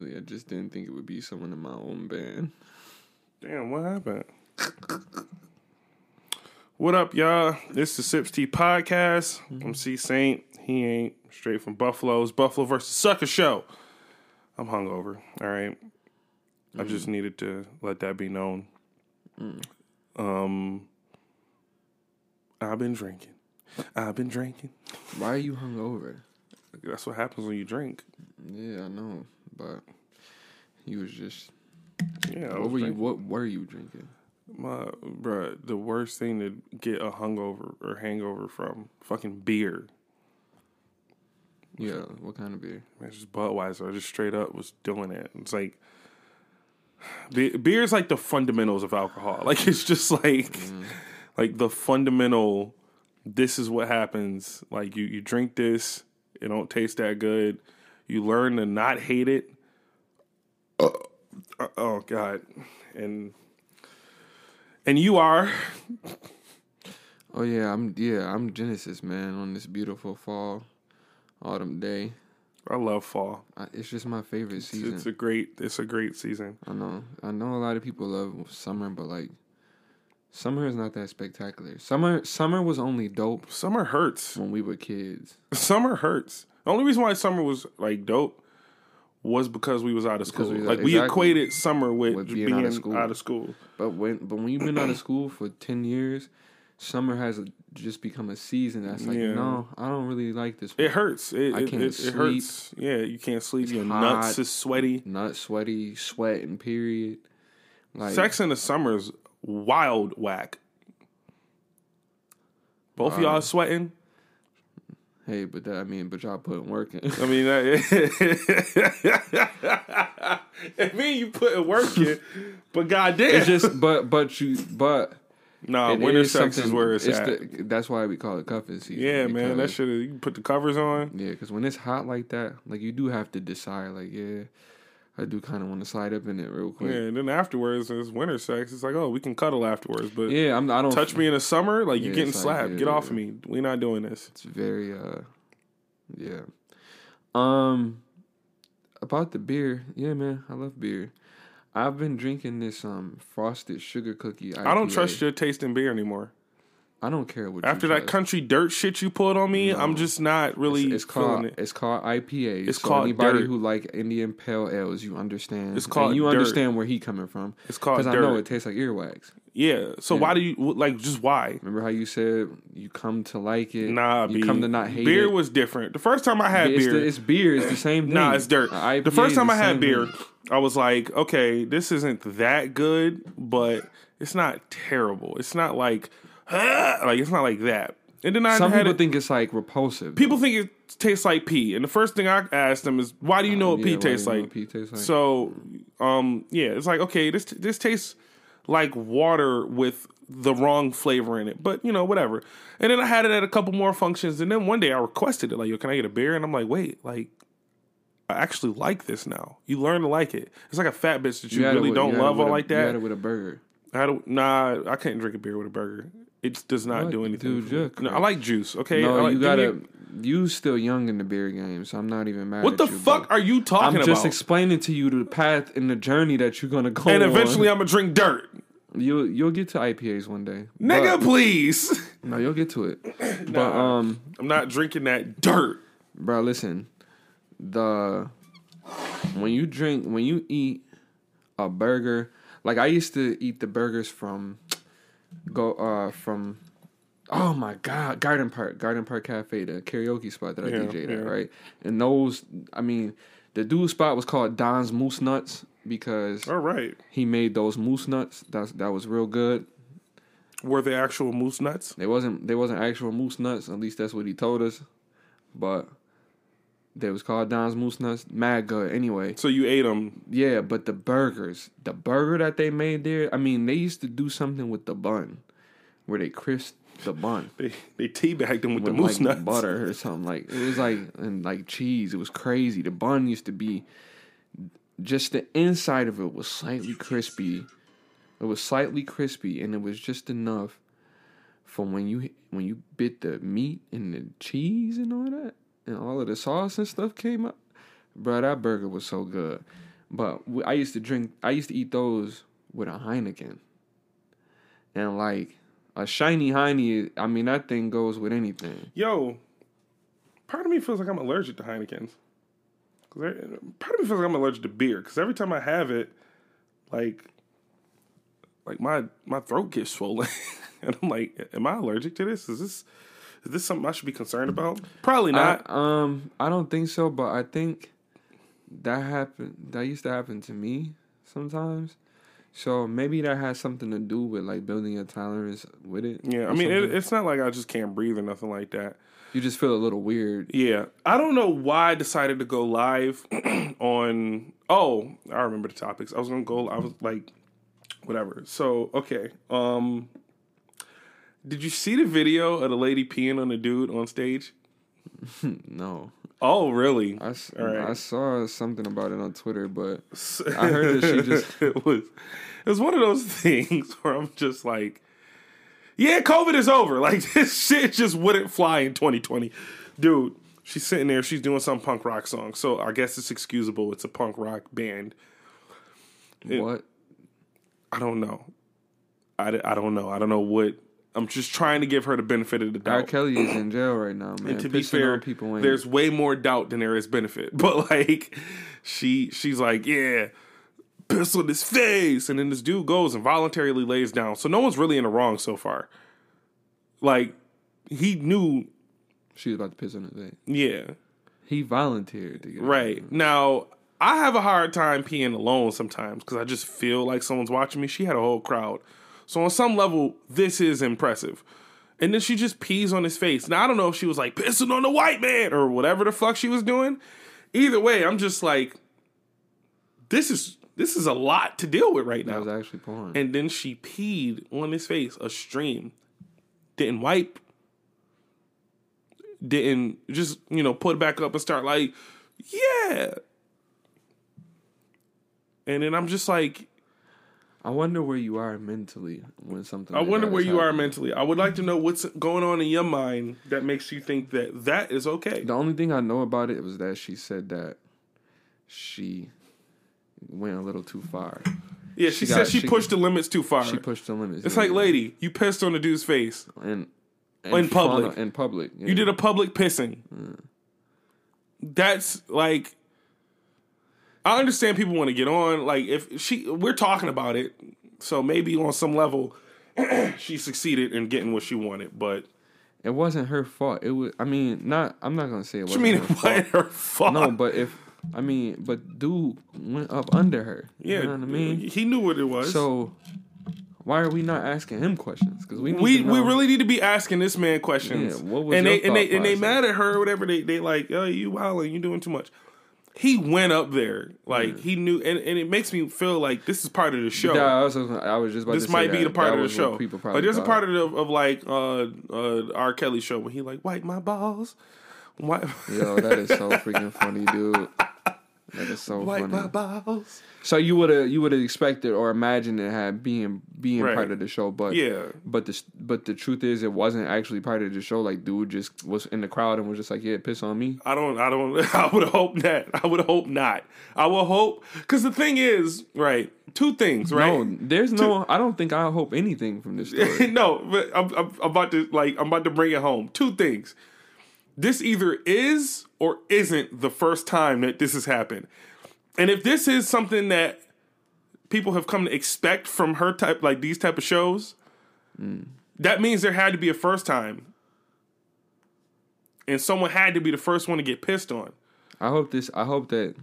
I just didn't think it would be someone in my own band. Damn, what happened? what up, y'all? This is the Sips Tea Podcast. Mm-hmm. I'm C Saint. He ain't straight from Buffalo's Buffalo versus Sucker Show. I'm hungover. All right. I just mm. needed to let that be known. Mm. Um, I've been drinking. I've been drinking. Why are you hungover? That's what happens when you drink. Yeah, I know, but you was just. Yeah. What were you? drinking. What were you drinking? My bruh, the worst thing to get a hungover or hangover from fucking beer. Yeah, what kind of beer? It's just Budweiser. I just straight up was doing it. It's like beer is like the fundamentals of alcohol. Like it's just like mm. like the fundamental. This is what happens. Like you you drink this, it don't taste that good. You learn to not hate it. Uh, oh God, and and you are Oh yeah, I'm yeah I'm Genesis man on this beautiful fall, autumn day. I love fall. I, it's just my favorite It's, season. it's a great it's a great season. I know. I know a lot of people love summer, but like summer is not that spectacular. Summer summer was only dope Summer hurts. when we were kids. Summer hurts. The only reason why summer was like dope was because we was out of school. we like we equated summer with, With being, being out of school. But when but when you've been out of school for ten years, summer has just become a season that's like, Yeah. no, I don't really like this. It hurts. It, I can't it, it sleep. hurts. Yeah, you can't sleep. Your nuts hot. is sweaty. Not sweaty, sweating. Period. Like Sex in the summer is wild whack. Both of y'all sweating. Hey, but that, I mean, but y'all putting work in. I mean, I, it mean you putting work in, but goddamn, it's just, but but you, but nah. it Winter sex is where it's, at. the- that's why we call it cuffing season. yeah, man, that shit. You can put the covers on. Yeah, because when it's hot like that, like you do have to decide. Like, yeah, I do kind of want to slide up in it real quick. Yeah, and then afterwards, it's winter sex. It's like, oh, we can cuddle afterwards, but Yeah, I'm. I don't touch me in the summer, like you're getting it's like, slapped. yeah, Get off yeah. of me. We're not doing this. It's very uh yeah. Um about the beer, yeah man, I love beer. I've been drinking this um frosted sugar cookie. I don't trust your taste in beer anymore. I don't care what After that country dirt shit you pulled on me, I'm just not really it's, it's called it. it's called IPA. It's so called anybody dirt. who like Indian pale ales, you understand. It's called and you dirt. understand where he coming from. It's called because I know it tastes like earwax. Yeah. So Yeah. why do you like? Just why? Remember how you said you come to like it? Nah, you B. come to not hate it. beer it. was different. The first time I had it's, beer, the, it's beer. It's the same thing. Nah, it's dirt. IPA The first time the I had beer, thing. I was like, okay, this isn't that good, but it's not terrible. It's not like, like it's not like that. And then I Some had people it, think it's like repulsive. people think it tastes like pee, and the first thing I asked them is, why do you know what Yeah, pee tastes you like? what pee tastes like? So, um, yeah, it's like okay, this this tastes like water with the wrong flavor in it, but you know, whatever. And then I had it at a couple more functions, and then one day I requested it, like, yo, can I get a beer? And I'm like, wait, like. I actually like this now. You learn to like it. It's like a fat bitch that you, it really with- don't love with or a- like You had that. it with a burger. I don't. Nah, I couldn't drink a beer with a burger. It does not What? do anything. Dude. No, I like juice. Okay, No, like, you gotta. me You still young in the beer game, so I'm not even mad. what at the you, fuck are you talking about? I'm just explaining to you the path and the journey that you're gonna go. and on. eventually, I'm gonna drink dirt, you'll you'll get to IPAs one day, nigga. But- please. no, you'll get to it. But um, I'm not drinking that dirt. bro, listen, the when you drink when you eat a burger, like I used to eat the burgers from go uh from oh my god Garden Park Garden Park Cafe the karaoke spot that I Yeah, DJ'd at right? And those I mean the dude spot was called Don's Moose Nuts because All right. he made those moose nuts. That that was real good. Were they actual moose nuts? they wasn't they wasn't actual moose nuts at least that's what he told us. But they was called Don's Moose Nuts mad good anyway So you ate them. Yeah, but the burgers, the burger that they made there, I mean, they used to do something with the bun, where they crisp the bun They they teabagged them with, the with moose like nuts. butter or something. Like it was like and like cheese. It was crazy. The bun used to be just the inside of it was slightly crispy. It was slightly crispy, and it was just enough for when you when you bit the meat and the cheese and all that, and all of the sauce and stuff came up. Bro, that burger was so good. But I used to drink. I used to eat those with a Heineken, and like a shiny Heine. I mean, that thing goes with anything. Yo, part of me feels like I'm allergic to Heinekens. 'Cause Part of me feels like I'm allergic to beer because every time I have it, like, like my my throat gets swollen, and I'm like, am I allergic to this? Is this is this something I should be concerned about? Probably not. I, um, I don't think so, but I think that happened. That used to happen to me sometimes. So maybe that has something to do with like building a tolerance with it. yeah, I mean, it, it's not like I just can't breathe or nothing like that. you just feel a little weird. Yeah, I don't know why I decided to go live on. Oh, I remember the topics. I was gonna go. I was like, whatever. So okay. Um, did you see the video of the lady peeing on the dude on stage? No, Oh, really? I, s- All right. I saw something about it on Twitter, but I heard that she just- it was it was one of those things where I'm just like, yeah, COVID is over. Like this shit just wouldn't fly in 2020, dude. She's sitting there. She's doing some punk rock song. So I guess it's excusable. It's a punk rock band. It- what? I don't know. I, I don't know. I don't know what. I'm just trying to give her the benefit of the doubt. R. Kelly is in jail right now, man. And to be fair, people ain't- there's way more doubt than there is benefit. But like, she she's like, yeah, piss on his face, and then this dude goes and voluntarily lays down. So no one's really in the wrong so far. Like, he knew, she was about to piss on his face. yeah, He volunteered to get right now. I have a hard time peeing alone sometimes because I just feel like someone's watching me. She had a whole crowd, so on some level, this is impressive. And then she just pees on his face. Now I don't know if she was like pissing on the white man or whatever the fuck she was doing. Either way, I'm just like, this is this is a lot to deal with right That now. was actually porn. And then she peed on his face, a stream. Didn't wipe. Didn't just, you know, put it back up and start like, yeah. And then I'm just like, I wonder where you are mentally when something. I like wonder where you are mentally. I would like to know what's going on in your mind that makes you think that that is okay. The only thing I know about it was that she said that she went a little too far. Yeah, she, she said got- she, she- pushed the limits too far. She pushed the limits. it's like, lady, you pissed on the dude's face. and, In public. In public, You did a public pissing. Mm. That's like I understand people want to get on. Like if she we're talking about it, so maybe on some level she succeeded in getting what she wanted. But It wasn't her fault. It was. I mean, not. I'm not gonna say it wasn't you mean her it fault. wasn't her fault? No, but if I mean, but dude went up under her. yeah, you know what I mean. he knew what it was. So why are we not asking him questions? Because we need we we really need to be asking this man questions. Yeah, what was and they and they and they mad at her or whatever. They they like, oh, you wilding, you doing too much. He went up there like he knew, and, and it makes me feel like this is part of the show. Yeah, I was, I was just about this might be that. the part of the show. People Like probably there's a part of the, of like uh uh R. Kelly show when he like wipe my balls, wipe, Yo, that is so freaking funny, dude. That is so wipe my funny. balls. So you would have you would have expected or imagined it had being being Right. part of the show, but Yeah, But the but the truth is, it wasn't actually part of the show. Like, dude just was in the crowd and was just like, "Yeah, piss on me." I don't, I don't, I would hope not. I would hope not. I will hope because the thing is, right? Two things, right? No, there's no. I don't think I hope anything from this story. no, but I'm, I'm, I'm about to like I'm about to bring it home. Two things. This either is or isn't the first time that this has happened. And if this is something that people have come to expect from her type like these type of shows, that means there had to be a first time. And someone had to be the first one to get pissed on. I hope this. I hope that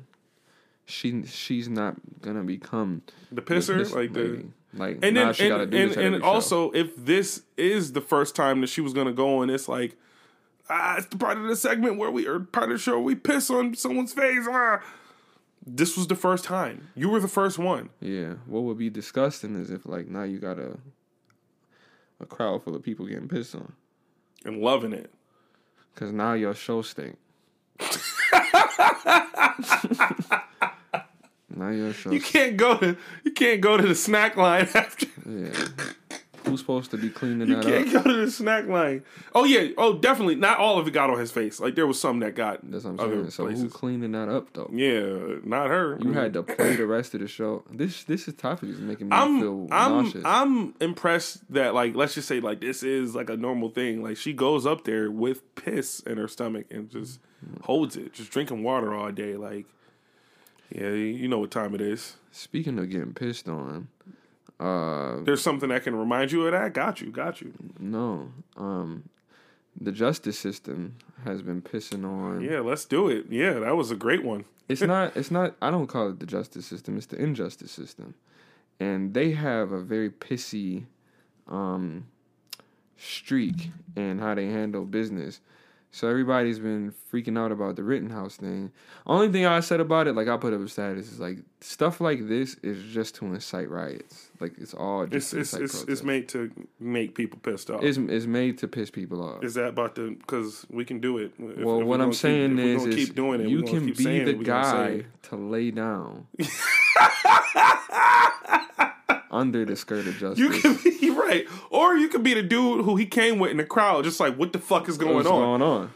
she she's not gonna become The pisser, this like the like and then she and, and, and every also if this is the first time that she was gonna go on it's like ah it's the part of the segment where we or part of the show we piss on someone's face ah. this was the first time you were the first one yeah. What would be disgusting is if like now you got a a crowd full of people getting pissed on and loving it because now your show stink. now your show. you can't go to you can't go to the snack line after Yeah. Who's supposed to be cleaning You that can't up? go to the snack line. Oh yeah. Oh, definitely. Not all of it got on his face. Like there was some that got That's what I'm saying. So places. who cleaning that up though? yeah, not her. You had to play the rest of the show. This this is topic is making me I'm feel I'm nauseous. I'm impressed that like let's just say like this is like a normal thing. Like she goes up there with piss in her stomach and just holds it, just drinking water all day. Like, yeah, you know what time it is. Speaking of getting pissed on, uh, There's something that can remind you of that. Got you, got you. no, um, the justice system has been pissing on. Yeah, let's do it. Yeah, that was a great one. It's not. It's not. I don't call it the justice system. It's the injustice system, and they have a very pissy um, streak in how they handle business. So everybody's been freaking out about the Rittenhouse thing. Only thing I said about it, like I put up a status, is like stuff like this is just to incite riots. Like it's all It's just to it's it's, it's made to make people pissed off. It's, it's made to piss people off. is that about the? Because we can do it. If- well, if what I'm saying is, is keep doing it. you can keep be the it, we're gonna say guy to lay down under the skirt of justice. You can be right, or you could be the dude who he came with in the crowd, just like, what the fuck is going What's on? going on?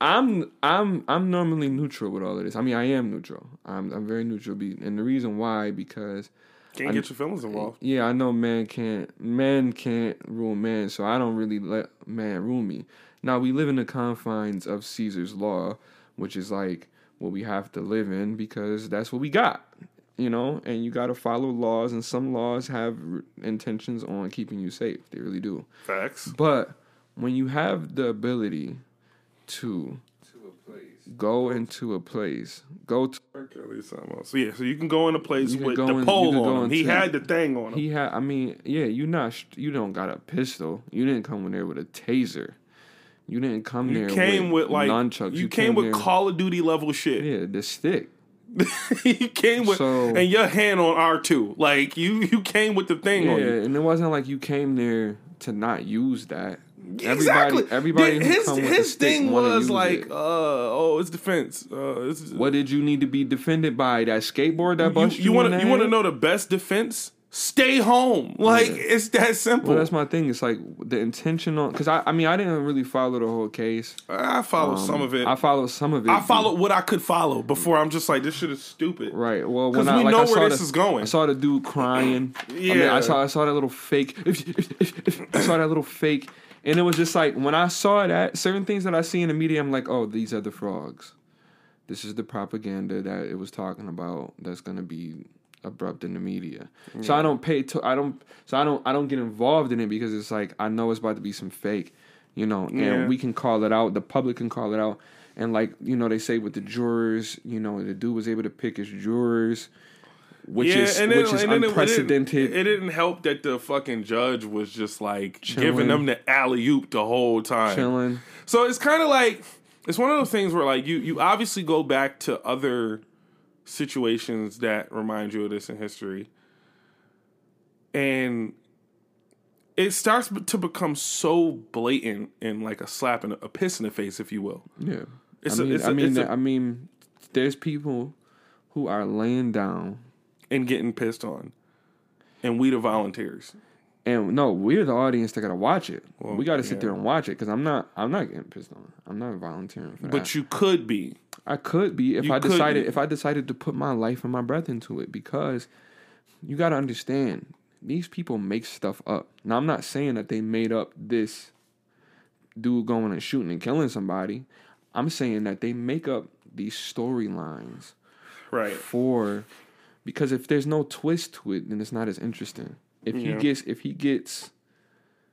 I'm I'm I'm normally neutral with all of this. I mean, I am neutral. I'm I'm very neutral. Be- And the reason why because Can't get your feelings involved. yeah, I know man can't man can't rule man, so I don't really let man rule me. Now we live in the confines of Caesar's law, which is like what we have to live in because that's what we got. You know, and you got to follow laws, and some laws have r- intentions on keeping you safe. They really do. Facts. But when you have the ability to go into a place, go to Okay, at least something else. So yeah, so you can go in a place You can with go the in- you pole can go on him. He into- had the thing on him. he had. I mean, yeah, you not sh- you don't got a pistol. You didn't come in there with a taser. You didn't come You there. came with, like nunchucks. you, came, with there- Call of Duty level shit. yeah the stick. you came with So- and your hand on R two. Like you you came with the thing Yeah, on you. and it wasn't like you came there to not use that. Exactly. Everybody, everybody his his thing was like, it. uh, oh, it's defense. Uh, it's, what did you need to be defended by? That skateboard that bust you, you want to you want to know the best defense? Stay home. Like Yeah. it's that simple. Well, that's my thing. It's like the intentional. Because I, I mean, I didn't really follow the whole case. I followed Um, some of it. I followed some of it. I followed what I could follow before I'm just like this shit is stupid. Right. Well, when I we like, know I where saw this the, is going. I saw the dude crying. I, mean, Yeah. I saw I saw that little fake. I saw that little fake, and it was just like when I saw that certain things that I see in the media, I'm like, oh, these are the frogs. This is the propaganda that it was talking about. That's gonna be abrupt in the media. So I don't pay. To, I don't. So I don't. I don't get involved in it because it's like I know it's about to be some fake. You know, and Yeah. we can call it out. The public can call it out. And like you know, they say with the jurors, you know, the dude was able to pick his jurors, which is then- which is and unprecedented. It, didn't, it didn't help that the fucking judge was just like Chilling. giving them the alley oop the whole time. chilling. So it's kind of like it's one of those things where like you you obviously go back to other situations that remind you of this in history, and it starts to become so blatant and like a slap in a, a piss in the face, if you will. Yeah, It's I a- mean, it's a- I mean, it's a- I mean, there's people who are laying down, and getting pissed on, and we the volunteers. And no, we're the audience that gotta watch it. Well, we gotta sit yeah. there and watch it because I'm not, I'm not getting pissed on. I'm not volunteering for that. But you could be. I could be if You I decided be. if I decided to put my life and my breath into it because you got to understand these people make stuff up. Now I'm not saying that they made up this dude going and shooting and killing somebody. I'm saying that they make up these storylines Right. for because if there's no twist to it, then it's not as interesting. If he gets if he gets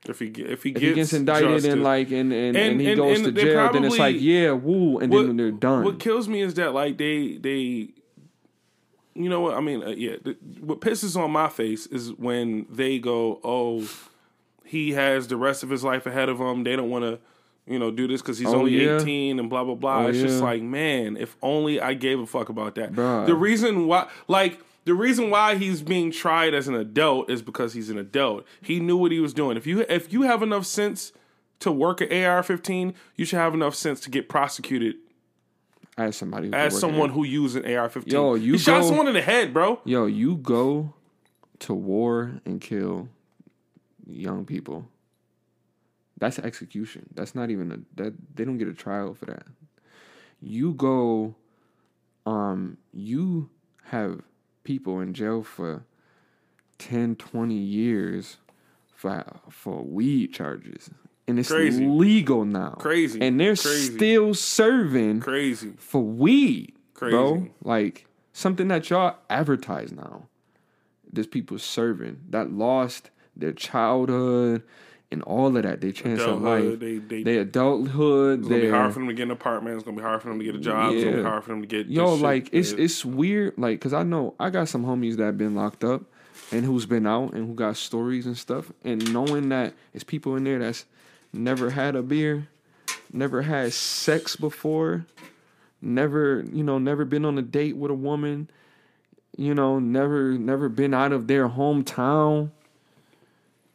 If he if he if gets he gets indicted justice. and like and and, and, And- he and- goes to jail, then it's like yeah, woo, and then they're done. What kills me is that like they they, you know what I mean? Uh, yeah, th- what pisses on my face is when they go, oh, he has the rest of his life ahead of him. They don't want to. You know, do this because he's Oh, only yeah. eighteen and blah blah blah. Oh, it's just like, man, if only I gave a fuck about that. Bruh. The reason why, like, the reason why he's being tried as an adult is because he's an adult. He knew what he was doing. If you if you have enough sense to work at AR-15, you should have enough sense to get prosecuted as somebody as someone who used an AR-15. Yo, you he shot someone in the head, bro. yo, you go to war and kill young people. That's execution. That's not even a that they don't get a trial for that. You go um you have people in jail for 10 20 years for for weed charges and it's Crazy. legal now Crazy. and they're Crazy. still serving Crazy. for weed Crazy. bro like something that y'all advertise now there's people serving that lost their childhood and all of that They chance of life they- they- their adulthood It's gonna be hard for them to get an apartment. It's gonna be hard for them to get a job. It's gonna be hard for them to get Yo, this shit. like it's Yeah. it's weird, like, cause I know I got some homies that been locked up and who's been out and who got stories and stuff, and knowing that it's people in there that's never had a beer, never had sex before, never you know never been on a date with a woman, you know never never been out of their hometown.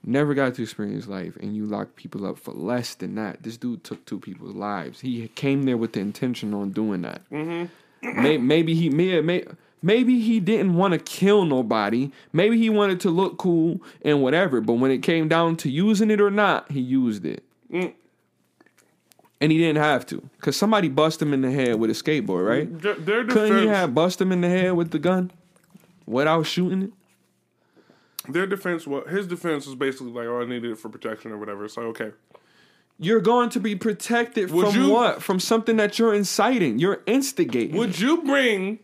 Never got to experience life, and you lock people up for less than that. This dude took two people's lives. He came there with the intention on doing that. Mm-hmm. May, maybe he may, may maybe he didn't want to kill nobody. Maybe he wanted to look cool and whatever. But when it came down to using it or not, he used it. Mm. And he didn't have to, cause somebody bust him in the head with a skateboard, right? Couldn't he have bust him in the head with the gun without shooting it? Their defense, well, his defense was basically like, "Oh, I needed it for protection or whatever." It's like, okay, You're going to be protected Would from you- what? From something that you're inciting. You're instigating. would you bring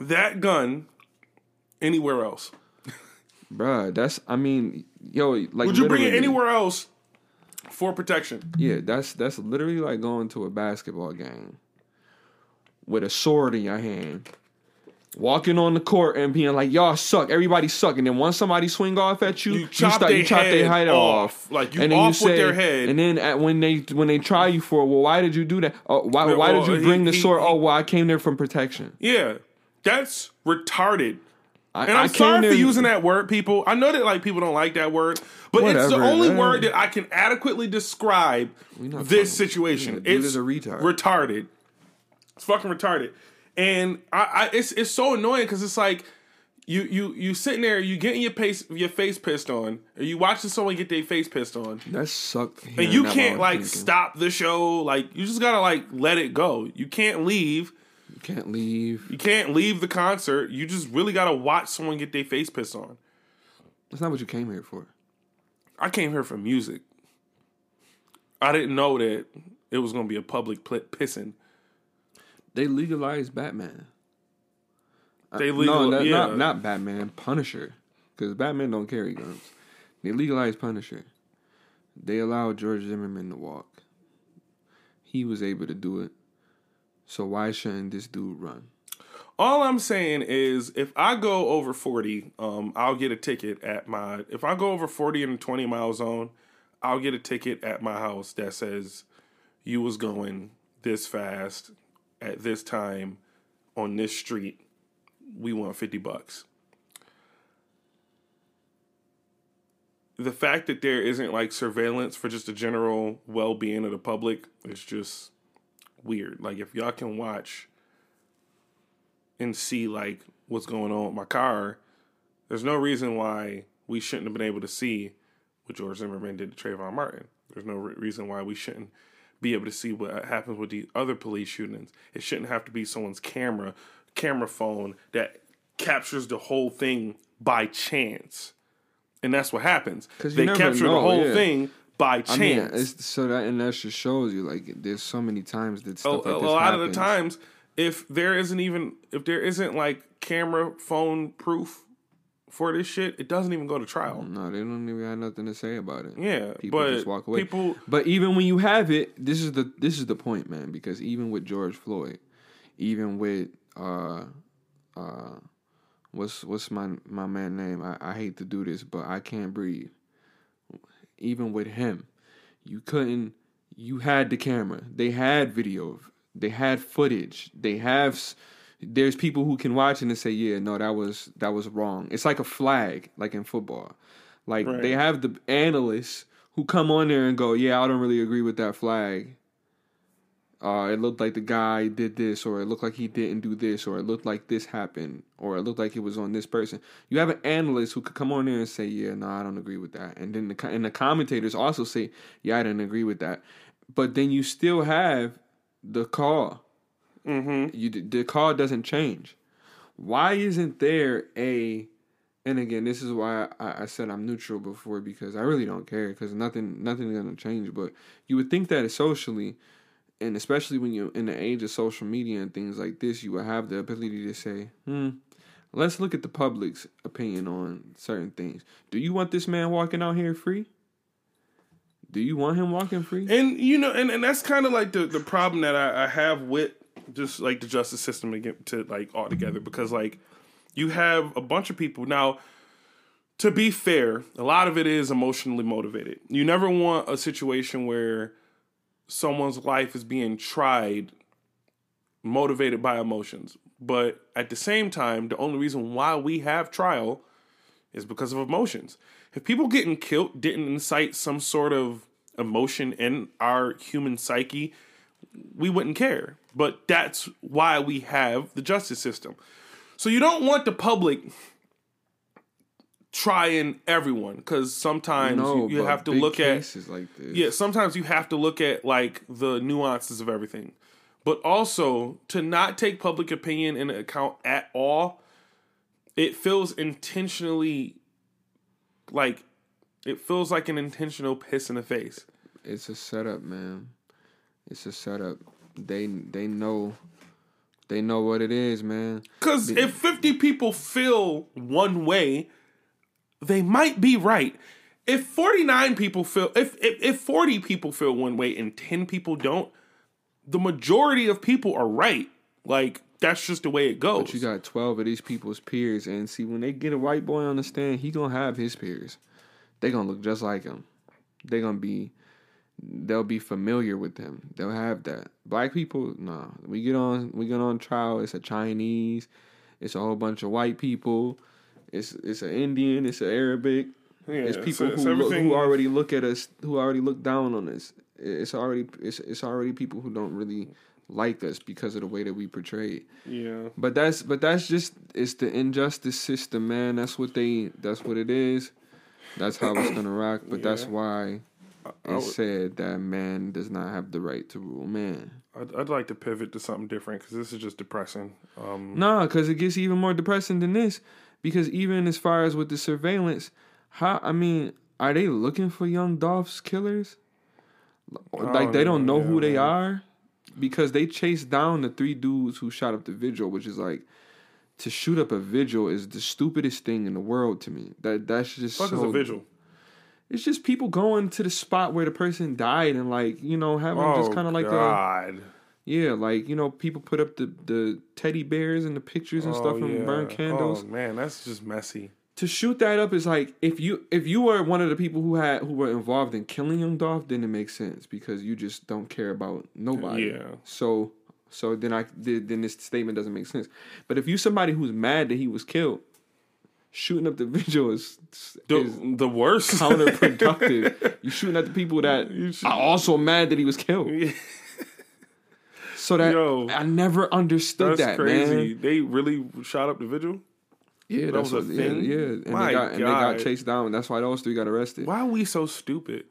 that gun anywhere else? Bruh, that's I mean, yo, like Would you bring it anywhere else for protection? Yeah, that's that's literally like going to a basketball game with a sword in your hand, walking on the court and being like, "Y'all suck, everybody suck," and then once somebody swing off at you, You you, chop start their you chop their head head off. off, Like, you and then off you with say, their head. and then at, when they when they try you for, well, why did you do that? Oh, why why did uh, you he- bring the sword? he- oh, well, I came there from protection. Yeah, that's retarded. I, And I'm sorry there- for using that word, people. I know that like people don't like that word, but it's the only man. word that I can adequately describe this situation. it's a retard. retarded. It's fucking retarded, and I, I it's it's so annoying because it's like you you you sitting there, you getting your face your face pissed on, or you watching someone get their face pissed on, That sucked. and you can't like stop the show. Like you just gotta like let it go. You can't leave. You can't leave. You can't leave the concert. You just really gotta watch someone get their face pissed on. That's not what you came here for. I came here for music. I didn't know that it was gonna be a public pl- pissing. They legalized Batman. They no, not, yeah. not not Batman. Punisher, because Batman don't carry guns. They legalized Punisher. They allowed George Zimmerman to walk. He was able to do it. So why shouldn't this dude run? All I'm saying is, if I go over 40, um, I'll get a ticket at my. If I go over 40 in a 20 mile zone, I'll get a ticket at my house that says you was going this fast at this time on this street. We want 50 bucks. The fact that there isn't like surveillance for just the general well being of the public is just weird. Like, if y'all can watch and see like what's going on with my car, there's no reason why we shouldn't have been able to see what George Zimmerman did to Trayvon Martin. There's no re- reason why we shouldn't be able to see what happens with the other police shootings. It shouldn't have to be someone's camera, camera phone that captures the whole thing by chance. And that's what happens. They capture the whole yeah. thing by chance. I mean, it's, so that and that just shows you like there's so many times that a, stuff like a this lot of the times if there isn't even if there isn't like camera phone proof for this shit it doesn't even go to trial No, they don't even have nothing to say about it. yeah people but just walk away. people But even when you have it, this is the this is the point, man. Because even with George Floyd, even with uh uh what's what's my my man name? I, I hate to do this, but I can't breathe. Even with him, you couldn't. You had the camera. They had video. They had footage. They have. There's people who can watch it and say, "Yeah, no, that was that was wrong." It's like a flag, like in football. Like Right. they have the analysts who come on there and go, "Yeah, I don't really agree with that flag." uh, it looked like the guy did this, or it looked like he didn't do this, or it looked like this happened, or it looked like it was on this person. You have an analyst who could come on there and say, "Yeah, no, I don't agree with that," and then the and the commentators also say, "Yeah, I didn't agree with that," but then you still have the call. Mm-hmm. You the call doesn't change. Why isn't there a and again, this is why I, I, said I'm neutral before because I really don't care because nothing nothing's gonna change. But you would think that socially, and especially when you're in the age of social media and things like this, you would have the ability to say, "Hmm, let's look at the public's opinion on certain things. Do you want this man walking out here free? Do you want him walking free?" And you know, and, and that's kind of like the the problem that I, I have with just like the justice system to get to like all together. Because like you have a bunch of people. Now to be fair a lot of it is emotionally motivated. You never want a situation where someone's life is being tried motivated by emotions. But at the same time the only reason why we have trial is because of emotions. If people getting killed didn't incite some sort of emotion in our human psyche we wouldn't care. But that's why we have the justice system. So you don't want the public trying everyone because sometimes no, you, you have to look at like yeah sometimes you have to look at like the nuances of everything. But also to not take public opinion into account at all it feels intentionally like it feels like an intentional piss in the face. It's a setup man it's a setup they they know they know what it is, man. Because if 50 people feel one way, they might be right. If 49 people feel, if, if, if 40 people feel one way and 10 people don't, the majority of people are right. Like, that's just the way it goes. But you got 12 of these people's peers, and see, when they get a white boy on the stand, he gonna have his peers. They gonna look just like him. They gonna be they'll be familiar with them. They'll have that. Black people, nah. We get on we get on trial. It's a Chinese. It's a whole bunch of white people. It's it's an Indian. It's an Arabic. Yeah, it's people it's, who look, who already look at us, who already look down on us. It's already it's it's already people who don't really like us because of the way that we portray it. Yeah. But that's but that's just it's the injustice system, man. That's what they that's what it is. That's how it's gonna rock. But yeah. that's why it said that man does not have the right to rule man. I'd, I'd like to pivot to something different because this is just depressing. Um, no, because it gets even more depressing than this. Because even as far as with the surveillance, how I mean, are they looking for young Dolph's killers? Like they don't know, who they are because they chased down the three dudes who shot up the vigil, which is like to shoot up a vigil is the stupidest thing in the world to me. That that's just fuck so, is a vigil. It's just people going to the spot where the person died and like you know having oh, just kind of like God. a yeah, like you know people put up the the teddy bears and the pictures and oh, stuff and yeah. burn candles. Oh man, that's just messy. To shoot that up is like if you if you were one of the people who had who were involved in killing young Dolph, then it makes sense because you just don't care about nobody. Yeah. So so then I then this statement doesn't make sense. But if you somebody who's mad that he was killed, shooting up the vigil is, the, is the worst. Counterproductive. you shooting at the people that are also mad that he was killed. so that Yo, I never understood that, crazy. man. They really shot up the vigil. Yeah, that was what, a thing. Yeah, yeah. And, My they got, and they got chased down. That's why those three got arrested. Why are we so stupid?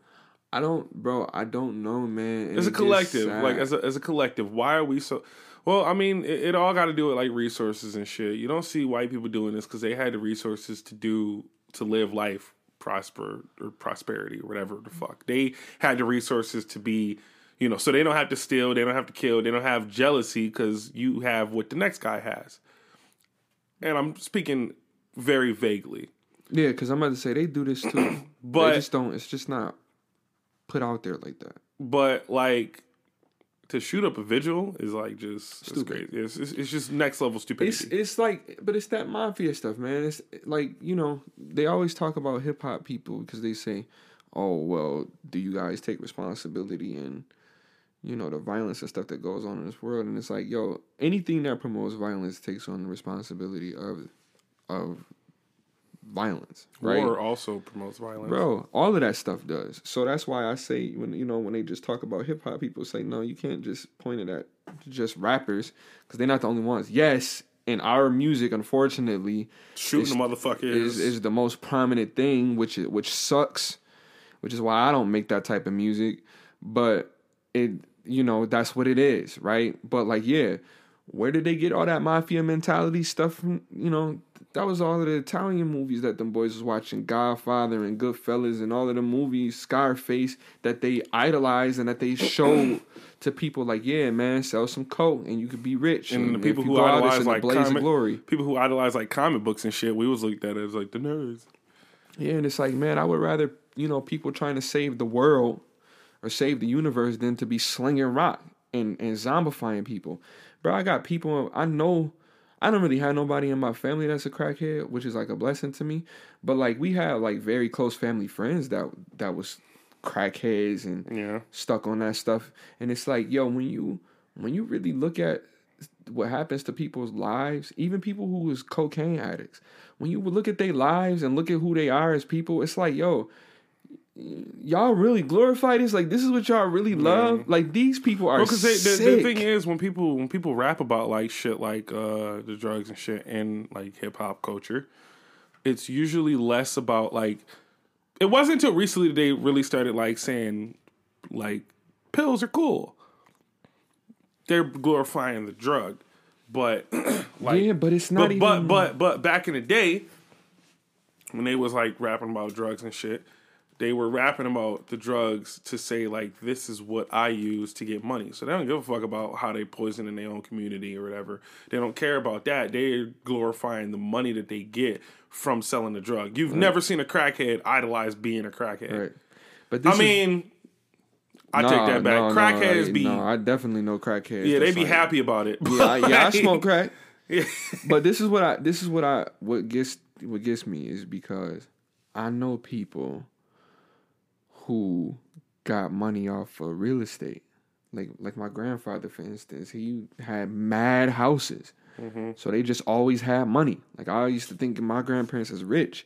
I don't, bro. I don't know, man. And as a collective, like as a as a collective, why are we so? Well, I mean, it, it all got to do with like resources and shit. You don't see white people doing this because they had the resources to do to live life prosper or prosperity or whatever the fuck. They had the resources to be, you know, so they don't have to steal, they don't have to kill, they don't have jealousy because you have what the next guy has. And I'm speaking very vaguely. Yeah, because I'm about to say they do this too, but they just don't. It's just not put out there like that. But like to shoot up a vigil is like just Stupid. it's crazy. It's, it's, it's just next level stupidity. It's it's like, but it's that mafia stuff, man. It's like you know they always talk about hip hop people because they say, "Oh well, do you guys take responsibility and you know the violence and stuff that goes on in this world?" And it's like, yo, anything that promotes violence takes on the responsibility of of violence, right? War also promotes violence. Bro, all of that stuff does. So that's why I say when you know when they just talk about hip hop, people say no, you can't just point it at just rappers because they're not the only ones. Yes, in our music, unfortunately, Shooting the motherfucker is is, is the most prominent thing, which which sucks, which is why I don't make that type of music. But it, you know, that's what it is, right? But like, yeah, where did they get all that mafia mentality stuff from? You know, that was all of the Italian movies that them boys was watching, Godfather and Goodfellas, and all of the movies, Scarface, that they idolized and that they showed to people. Like, yeah, man, sell some coke and you could be rich. and the people who go out, it's idolize like blaze comic, of glory. people who idolize like comic books and shit, we was looked at as like the nerds. Yeah, and it's like, man, I would rather, you know, people trying to save the world or save the universe than to be slinging rock and, and zombifying people. Bro, I got people, I know, I don't really have nobody in my family that's a crackhead, which is like a blessing to me. But like, we have like very close family friends that that was crackheads and Yeah. stuck on that stuff. And it's like, yo, when you when you really look at what happens to people's lives, even people who is cocaine addicts, when you look at their lives and look at who they are as people, it's like, yo, y'all really glorify this? Like, this is what y'all really love? Like, these people are Because the, the thing is, when people when people rap about like shit like uh, the drugs and shit in like hip hop culture, it's usually less about like. It wasn't until recently that they really started like saying like pills are cool. They're glorifying the drug, but like yeah, but it's not but, even. but but but back in the day when they was like rapping about drugs and shit they were rapping about the drugs to say like this is what i use to get money so they don't give a fuck about how they poison in their own community or whatever they don't care about that they're glorifying the money that they get from selling the drug you've never seen a crackhead idolize being a crackhead right. But this i mean i is, take that back no, crackheads I- be No, I definitely know crackheads. yeah they be like- happy about it Yeah, I, yeah, I smoke crack. Yeah. but this is what I this is what I what gets what gets me is because I know people who got money off of real estate. Like like my grandfather, for instance, he had mad houses. Mm-hmm. So they just always had money. Like I used to think my grandparents as rich.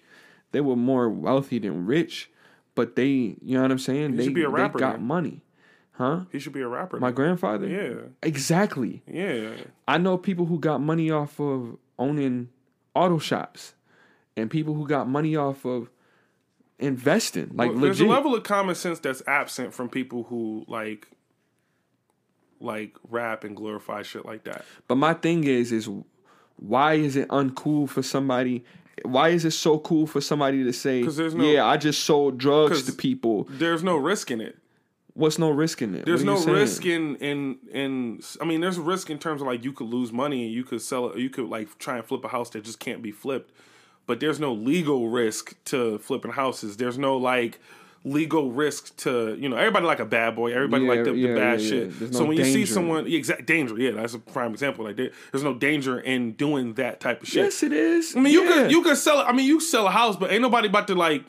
They were more wealthy than rich, but they, you know what I'm saying? they, should be a rapper they got money. Huh? he should be a rapper My grandfather? yeah Exactly. yeah I know people who got money off of owning auto shops and people who got money off of investing. Like Well, There's a level of common sense that's absent from people who like like rap and glorify shit like that. but my thing is is why is it uncool for somebody why is it so cool for somebody to say there's no- yeah, I just sold drugs to people. There's no risk in it. What's no risk in it? There's no saying? risk in in in. I mean, there's risk in terms of like you could lose money and you could sell it. You could like try and flip a house that just can't be flipped. But there's no legal risk to flipping houses. There's no like legal risk to you know everybody like a bad boy. Everybody Yeah, like the, yeah, the bad yeah, shit. There's so no when you see someone, yeah, exact danger. Yeah, that's a prime example. Like there, there's no danger in doing that type of shit. Yes, it is. I mean, you could you could sell. I mean, you sell a house, but ain't nobody about to like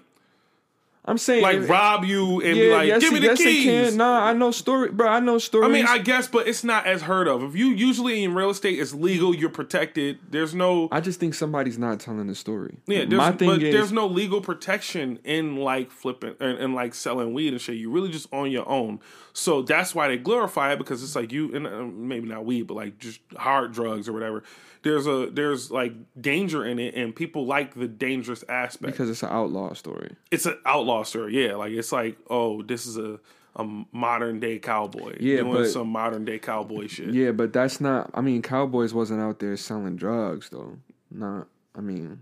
I'm saying like rob you and yeah, be like, yes, give me the yes, keys. can. Nah, I know story, bro. I know stories. I mean, I guess, but it's not as heard of. If you usually in real estate, it's legal. You're protected. There's no. I just think somebody's not telling the story. Yeah, there's, my thing but is, there's no legal protection in like flipping and, and like selling weed and shit. You're really just on your own. So that's why they glorify it because it's like you and uh, maybe not weed, but like just hard drugs or whatever. There's a there's like danger in it, and people like the dangerous aspect. because it's an outlaw story. it's an outlaw story. Yeah, like it's like oh, this is a a modern day cowboy Yeah, doing but- some modern day cowboy shit. Yeah, but that's not. I mean, Cowboys wasn't out there selling drugs though. Not. I mean,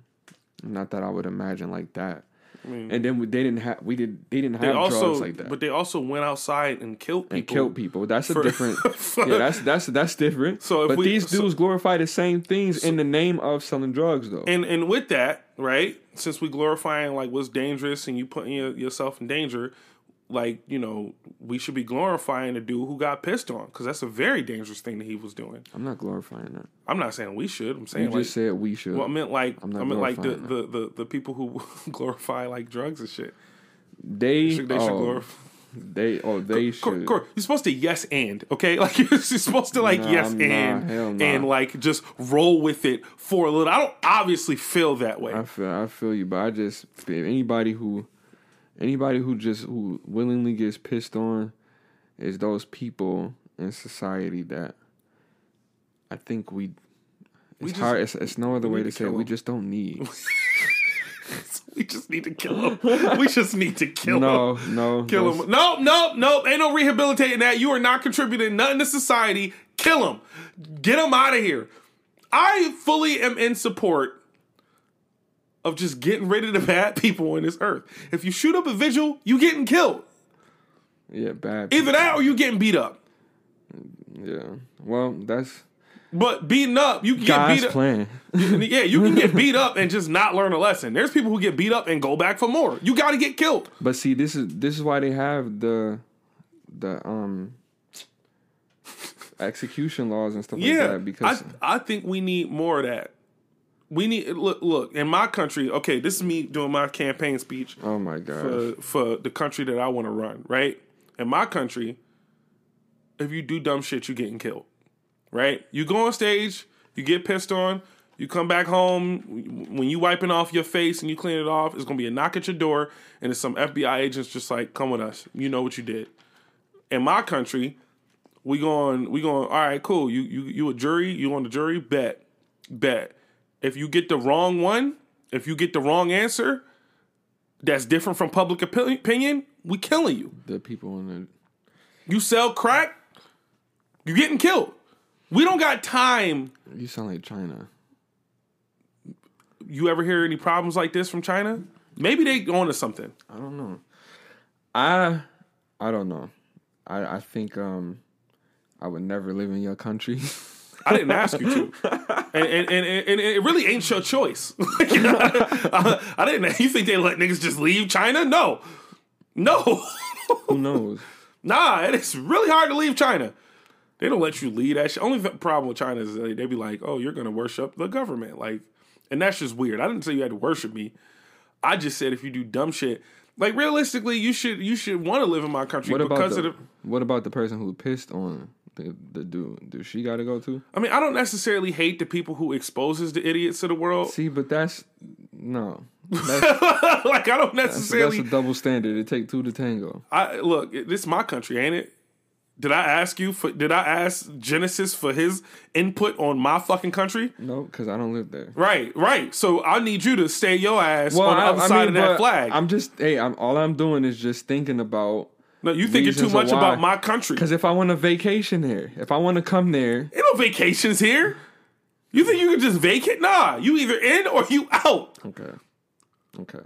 not that I would imagine like that. And then we, they didn't have. We did. They didn't They have also, drugs like that. but they also went outside and killed people. and killed people. That's a different. for- yeah, that's that's that's different. So if but we- these so- dudes glorify the same things in the name of selling drugs, though. And and with that, right? Since we glorifying like what's dangerous and you putting your, yourself in danger, like you know, we should be glorifying the dude who got pissed on because that's a very dangerous thing that he was doing. I'm not glorifying that. I'm not saying we should. I'm You saying like. just said we should. well, I meant like I I'm not meant like the, the, the, the people who glorify like drugs and shit. they They should, they should oh, glorify. They oh they Cor- should. Cor- you're supposed to yes and okay, like you're supposed to like Nah, yes nah, and nah. and like just roll with it for a little. I don't obviously feel that way. I feel I feel you, but I just if anybody who anybody who just who willingly gets pissed on is those people in society that I think we. It's just- hard. It's, it's no other way to to say it. We just don't need. we just need to kill him. we just need to kill him. no, no, Kill him. Nope, nope, nope. Ain't no rehabilitating that. You are not contributing nothing to society. Kill him. Get him out of here. I fully am in support of just getting rid of the bad people on this earth. If you shoot up a vigil, you getting killed. Yeah, bad. Either that or you getting beat up. Yeah. Well, that's But beating up, you can get beat up. plan. Yeah, you can get beat up and just not learn a lesson. There's people who get beat up and go back for more. You got to get killed. But see, this is this is why they have the the um execution laws and stuff like that because I I think we need more of that. We need look look in my country. Okay, this is me doing my campaign speech oh my god. for for the country that I want to run. Right in my country, if you do dumb shit, you're getting killed. Right? You go on stage, you get pissed on. You come back home when you wiping off your face and you clean it off. It's gonna be a knock at your door, and it's some FBI agents just like, "Come with us. You know what you did." In my country, we going we going all right cool you you you a jury you on the jury bet bet if you get the wrong one if you get the wrong answer that's different from public opinion we killing you the people in the you sell crack you getting killed we don't got time you sound like China. you ever hear any problems like this from china maybe they going to something I don't know. I I don't know. I I think um I would never live in your country. I didn't ask you to, and and, and, and it really ain't your choice. You know? I, I didn't. You think they let niggas just leave China? No, no, Who knows? nah. It's really hard to leave China. They don't let you leave that shit. Only problem with China is they, they be like, "Oh, you're gonna worship the government," like, and that's just weird. I didn't say you had to worship me. I just said if you do dumb shit, like realistically, you should you should want to live in my country What because the, of the. what about the person who pissed on the, the dude? Do she got to go too? I mean, I don't necessarily hate the people who exposes the idiots to the world. See, but that's no. That's, like I don't that's, necessarily. that's a double standard. It take two to tango. I look. This is my country, ain't it? Did I ask you for? Did I ask Genesis for his input on my fucking country? No, because I don't live there. Right, right. So I need you to stay your ass on the other side of that flag. I'm just hey, I'm all I'm doing is just thinking about no, you thinking too much about my country. because if I want a vacation here, if I want to come there, Ain't no vacations here. You think you can just vacate? Nah, you either in or you out. okay, okay,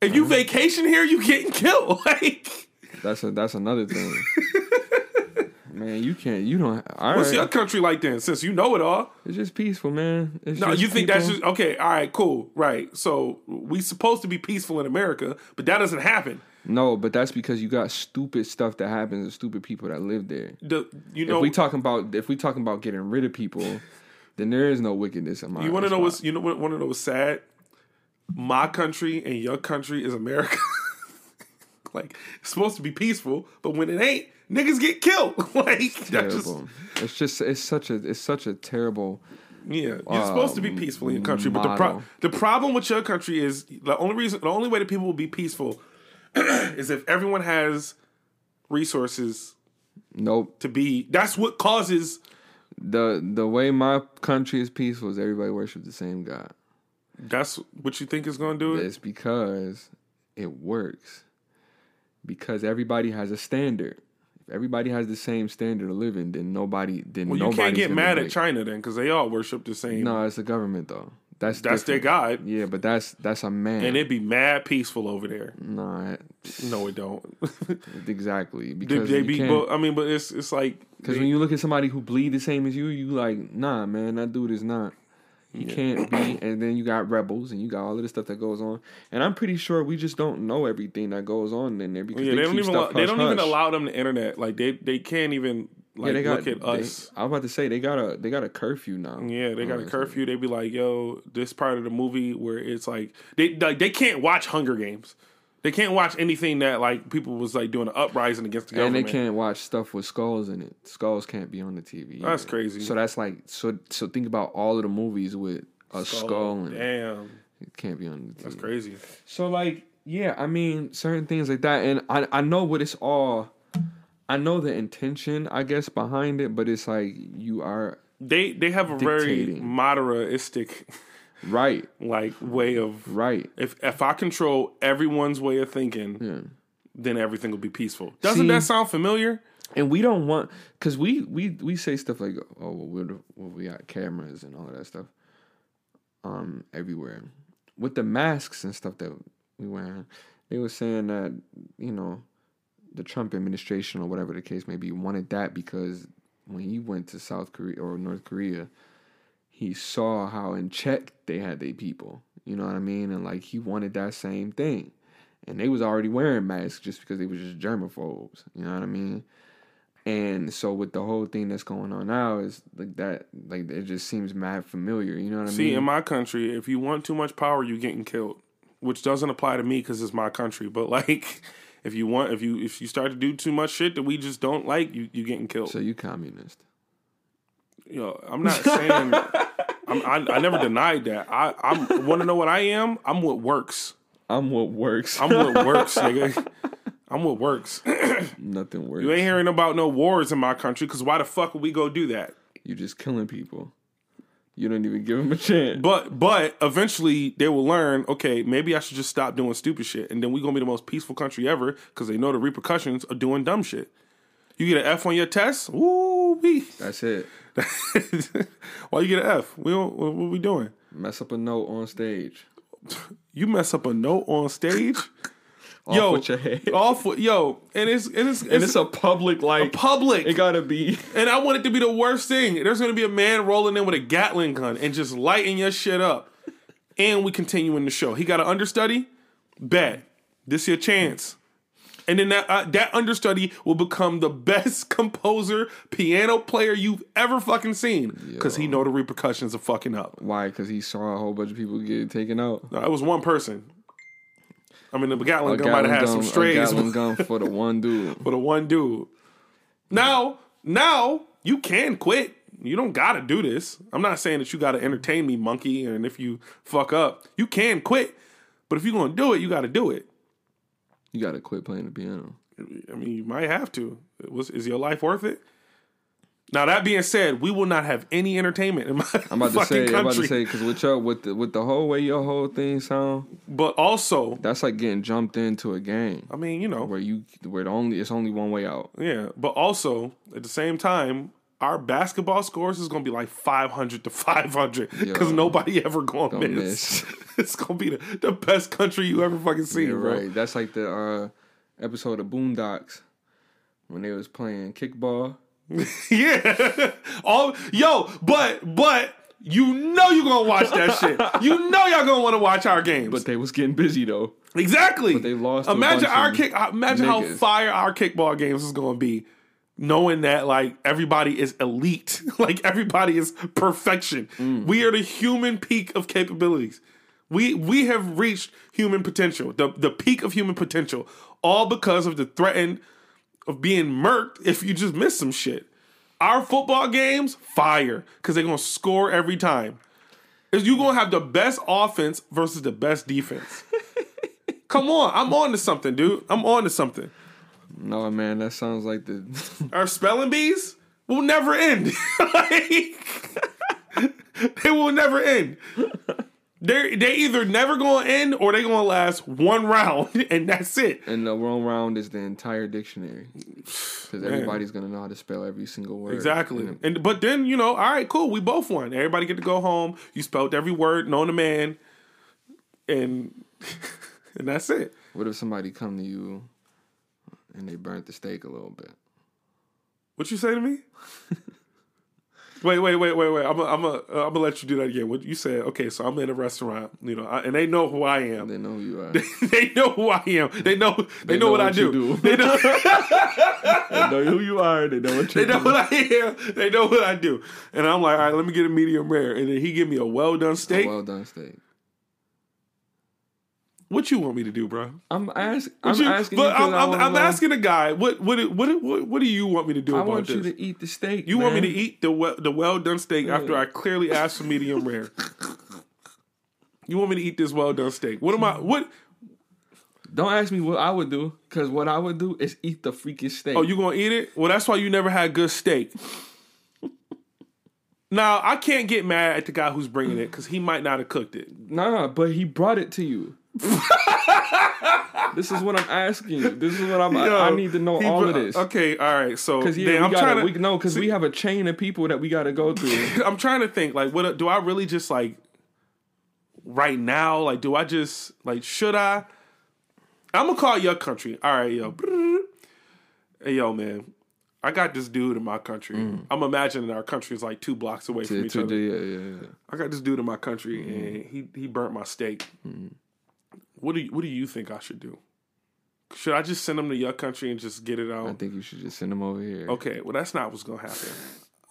If you vacation here, you getting killed. Like, that's a that's another thing. man, you can't, you don't. All what's right, your country like then? Since you know it all. it's just peaceful, man. It's No, you think that's just okay? All right, cool, right? So we supposed to be peaceful in America, but that doesn't happen. No, but that's because you got stupid stuff that happens and stupid people that live there. The, you know, if we talking about if we talking about getting rid of people, then there is no wickedness in my. you want to know what's you know want to know what's sad? My country and your country is America. like it's supposed to be peaceful, but when it ain't, niggas get killed. like that's just it's just it's such a it's such a terrible. Yeah, you're supposed to be um, peaceful in your country, but the pro- the problem with your country is the only reason, the only way that people will be peaceful is if everyone has resources Nope. to be. That's what causes. the The way my country is peaceful is everybody worships the same God. That's what you think is going to do it. It's because it works. Because everybody has a standard. If everybody has the same standard of living, then nobody then Well, you can't get mad at China then, because they all worship the same. No, it's the government though. That's that's their different. god, Yeah, but that's that's a man. and it'd be mad peaceful over there. nah, it- No, it don't. exactly because they you be, but, I mean, but it's it's like Because when you look at somebody who bleed the same as you, you like, nah, man, that dude is not. He can't be. And then you got rebels, and you got all of the stuff that goes on. And I'm pretty sure we just don't know everything that goes on in there because yeah, they, they, don't even allow, they don't hush-hush. allow them the internet. Like they they can't even like Yeah, they got. look at they- us. I was about to say they got a they got a curfew now. Yeah, they got a curfew. They be like, "Yo, this part of the movie where it's like they like they can't watch Hunger Games. They can't watch anything that like people was like doing an uprising against the government. And they can't watch stuff with skulls in it. Skulls can't be on the TV. That's crazy. So that's like so. So think about all of the movies with a skull, and Damn, it can't be on the TV. that's crazy. So like, yeah, I mean, certain things like that, and I I know what it's all. I know the intention, I guess, behind it, but it's like you are They they have a very Dictating. moderatistic right, like way of right. if if I control everyone's way of thinking, Yeah. then everything will be peaceful. Doesn't See- that sound familiar? And we don't want because we we we say stuff like, oh, well, we're well, we got cameras and all of that stuff, um, everywhere. With the masks and stuff that we wearing, they were saying that you know, the Trump administration or whatever the case may be wanted that because when he went to South Korea or North Korea, he saw how in check they had their people. You know what I mean? And like he wanted that same thing. And they was already wearing masks just because they was just germaphobes. You know what I mean? And so with the whole thing that's going on now is like that like it just seems mad familiar. You know what I See, mean? See, in my country, if you want too much power, you're getting killed. Which doesn't apply to me because it's my country. But like, if you want, if you if you start to do too much shit that we just don't like, you you getting killed. so you communist. you know, I'm not saying. I'm, I, I never denied that. I I'm want to know what I am. I'm what works. I'm what works. I'm what works, nigga. I'm what works. Nothing works. You ain't hearing about no wars in my country because why the fuck would we go do that? You're just killing people. You don't even give them a chance. But but eventually they will learn. Okay, maybe I should just stop doing stupid shit, and then we gonna be the most peaceful country ever because they know the repercussions of doing dumb shit. You get an F on your test, woo wee. That's it. Why you get an F? We don't, what, what we doing? Mess up a note on stage. You mess up a note on stage. Off yo, with your head. off with yo, and it's and it's, And it's, it's a public like public. It gotta be. And I want it to be the worst thing. There's to be a man rolling in with a Gatling gun and just lighting your shit up. And we continue in the show. He got an understudy. Bet this your chance. And then that uh, that understudy will become the best composer, piano player you've ever fucking seen because he know the repercussions of fucking up. Why? Because he saw a whole bunch of people get taken out. No, it was one person. I mean, the Gatling A gun might have had some strays, a Gatling gun for the one dude. for the one dude. Now, now you can quit. You don't gotta do this. I'm not saying that you gotta entertain me, monkey, and if you fuck up, you can quit. But if you're gonna do it, you gotta do it. You gotta quit playing the piano. I mean, you might have to. Was is your life worth it? Now that being said, we will not have any entertainment in my I'm about to say, I'm about to say, because with your with the with the whole way your whole thing sound, but also, that's like getting jumped into a game I mean, you know, where you where the only it's only one way out. Yeah, but also at the same time, our basketball scores is gonna be like five hundred to five hundred because nobody ever gonna, miss. miss. it's gonna be the, the best country you ever fucking seen, You're bro. right. That's like the uh, episode of Boondocks when they was playing kickball. Yeah, all yo, but but you know you're gonna watch that shit. You know y'all gonna want to watch our games. But they was getting busy though. exactly. but they lost Imagine our kick. Imagine how fire our kickball games is gonna be. Knowing that like everybody is elite, like everybody is perfection. Mm. We are the human peak of capabilities. We we have reached human potential, the the peak of human potential, all because of the threat of being murked if you just miss some shit. Our football games, fire, because they're gonna score every time. Is you gonna have the best offense versus the best defense. Come on, I'm on to something, dude. I'm on to something. No man, that sounds like the Our spelling bees will never end. like, they will never end. They they either never gonna end or they gonna last one round and that's it. and the wrong round is the entire dictionary because everybody's gonna know how to spell every single word. Exactly. And And but then, you know, all right, cool, we both won. Everybody get to go home. You spelled every word known to man. And and that's it. what if somebody come to you and they burnt the steak a little bit? What you say to me? wait, wait, wait, wait, wait. I'm gonna I'm gonna uh, I'm gonna let you do that again. What you said? Okay, so I'm in a restaurant, you know, I, and they know who I am. They know who you are. they know who I am. They know they, know, know what, I what you do. do. They know they know who you are. They know what you they know what I am. They know what I do. And I'm like, all right, let me get a medium rare. And then he give me a well done steak. Well done steak. What you want me to do, bro? I'm asking. I'm You- asking. but I'm, I'm, I'm asking a guy. What what what what what do you want me to do? I about want this? you to eat the steak. You want me to eat the well, the well done steak after I clearly asked for medium rare. You want me to eat this well done steak? What am I? What? Don't ask me what I would do, because what I would do is eat the freaking steak. Oh, you gonna eat it? Well, that's why you never had good steak. now I can't get mad at the guy who's bringing it because he might not have cooked it. Nah, but he brought it to you. This is what I'm asking you. This is what I'm. Yo, I need to know all br- of this. Okay, all right. So Because yeah, we I'm gotta, trying to we, no, because we have a chain of people that we got to go through. I'm trying to think like what do I really just like right now like do I just like should I I'm gonna call your country all right yo hey yo man I got this dude in my country I'm imagining our country is like two blocks away from Mm. each other yeah, yeah, yeah. I got this dude in my country Mm-hmm. and he he burnt my steak what do you, what do you think I should do should I just send him to your country and just get it out I think you should just send them over here. Okay, well, that's not what's gonna happen.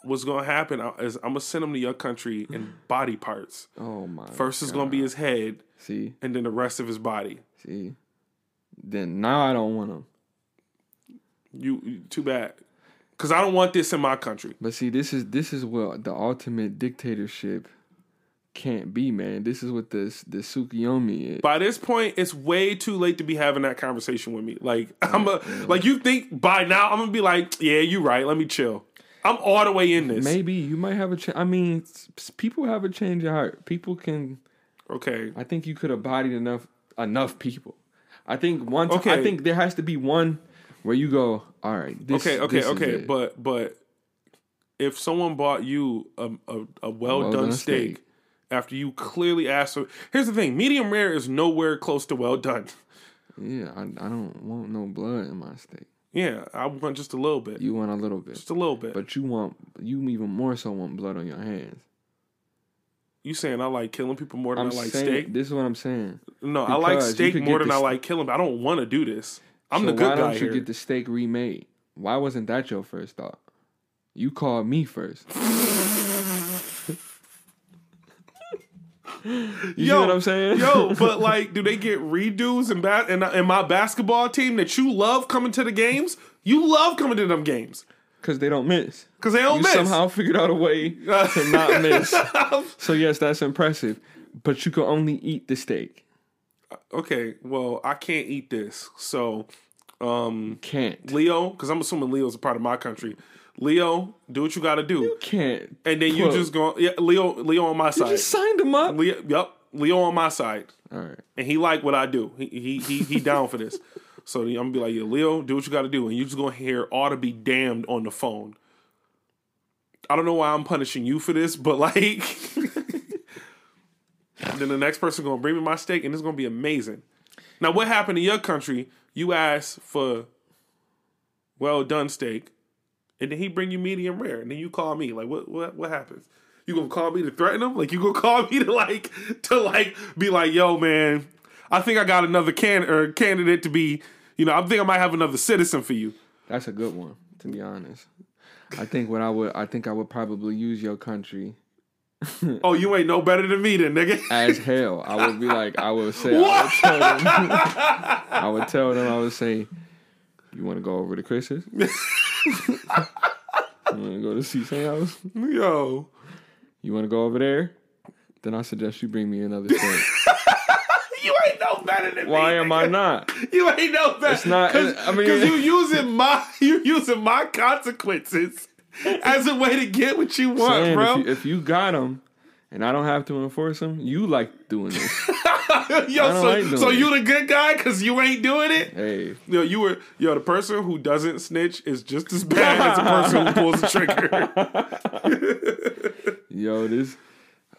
what's gonna happen is I'm gonna send him to your country in body parts. Oh my. First is gonna be his head, See, and then the rest of his body. see. Then now I don't want him. You, you too bad, because I don't want this in my country. But see, this is this is what the ultimate dictatorship can't be, man. This is what this the Tsukuyomi is. By this point, it's way too late to be having that conversation with me. Like I'm a like you think by now I'm gonna be like, yeah, you right. Let me chill. I'm all the way in this. Maybe you might have a. Ch- I mean, people have a change of heart. People can. Okay. I think you could have bodied enough enough people. I think one. T- I Okay. think there has to be one where you go. All right. This, Okay. Okay. this Okay. it." But but if someone bought you a a, a well, done well-done steak, steak. After you clearly asked for, here's the thing: medium rare is nowhere close to well done. yeah, I, I don't want no blood in my steak. Yeah, I want just a little bit, You want a little bit, just a little bit. but you want you even more so want blood on your hands. you saying I like killing people more than I'm I like saying steak? this is what I'm saying. No, I like steak more than I like killing. But I don't want to do this. I'm so the good guy why don't you here. get the steak remade? Why wasn't that your first thought? You called me first. You see what I'm saying? yo, but like, do they get redos and ba- and, in my basketball team that you love coming to the games? You love coming to them games Because they don't miss. because they don't You miss. somehow figured out a way to not miss. so yes, that's impressive. But you can only eat the steak. okay, well, I can't eat this. So, um, Can't. Leo, because I'm assuming Leo's a part of my country. Leo, do what you got to do, You Can't. and then you just go. Yeah, Leo, Leo on my side. You just signed him up. Leo, yep, Leo on my side. All right. and he like what I do. He he he, he down for this. So I'm gonna be like, yeah, Leo, do what you got to do, and you just gonna hear "ought to be damned" on the phone. I don't know why I'm punishing you for this, but like, then the next person gonna bring me my steak, and it's gonna be amazing. Now, what happened in your country? You asked for well done steak, and then he bring you medium rare, and then you call me. Like, what what what happens? You gonna call me to threaten him? Like you gonna call me to like to like be like, yo, man, I think I got another can or candidate to be. You know, I think I might have another citizen for you. That's a good one, to be honest. I think what I would I think I would probably use your country Oh, you ain't no better than me, then, nigga. as hell. I would be like I would say I would tell them I would tell them I would say, You wanna go over to Chris's? You wanna go to CC house? Yo, You wanna go over there? Then I suggest you bring me another steak. you ain't no better than me. Why am I not? You ain't no better. It's not- Cause, I mean- 'cause you using my you using my consequences as a way to get what you want, Saying, bro. if, you, if you got them and I don't have to enforce them, you like doing this. yo, so, like so you the good guy because you ain't doing it. hey, Yo, you were yo. The person who doesn't snitch is just as bad as the person who pulls the trigger. yo, this.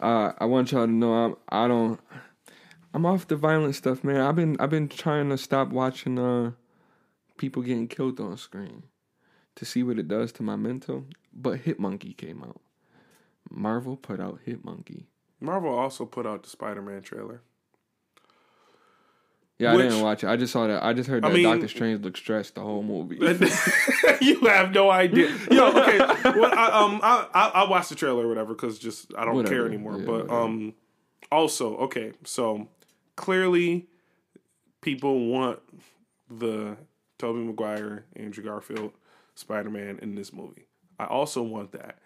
Uh, I want y'all to know I'm. I don't. I'm off the violent stuff, man. I've been. I've been trying to stop watching uh, people getting killed on screen, to see what it does to my mental. But Hit Monkey came out. Marvel put out Hit Monkey. Marvel also put out the Spider-Man trailer. Yeah, I didn't watch it. I just saw that. I just heard I that mean- Doctor Strange looked stressed the whole movie. you have no idea. Yo, okay. Well, I, um, I, I I watched the trailer or whatever because just I don't Whatever. care anymore. Yeah, but whatever. um, also okay. So clearly, people want the Tobey Maguire, Andrew Garfield, Spider Man in this movie. I also want that.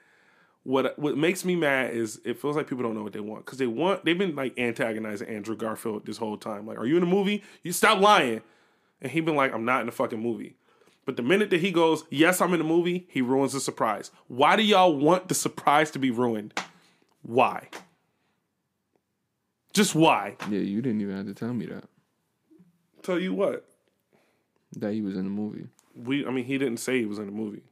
What what makes me mad is it feels like people don't know what they want because they want they've been like antagonizing Andrew Garfield this whole time. Like, are you in the movie? You stop lying. And he been like, I'm not in the fucking movie. But the minute that he goes, yes, I'm in the movie, he ruins the surprise. Why do y'all want the surprise to be ruined? Why? Just why? Yeah, you didn't even have to tell me that Tell you what. that he was in the movie. We I mean he didn't say he was in the movie.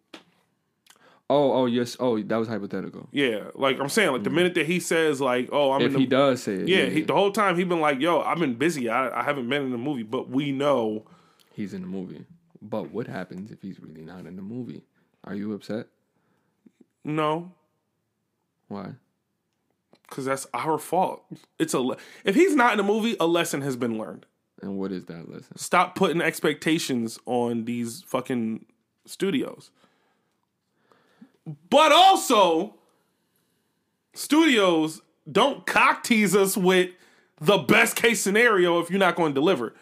Oh, oh yes. Oh, that was hypothetical. Yeah, like I'm saying, like the mm. minute that he says like, "Oh, I'm if in the movie. he does say it, yeah,", he, the whole time he been like, "Yo, I've been busy. I, I haven't been in the movie." But we know, he's in the movie. But what happens if he's really not in the movie? Are you upset? no, Why? because that's our fault. It's a le- if he's not in the movie, a lesson has been learned. And what is that lesson? Stop putting expectations on these fucking studios. But also, studios don't cock tease us with the best case scenario if you're not going to deliver.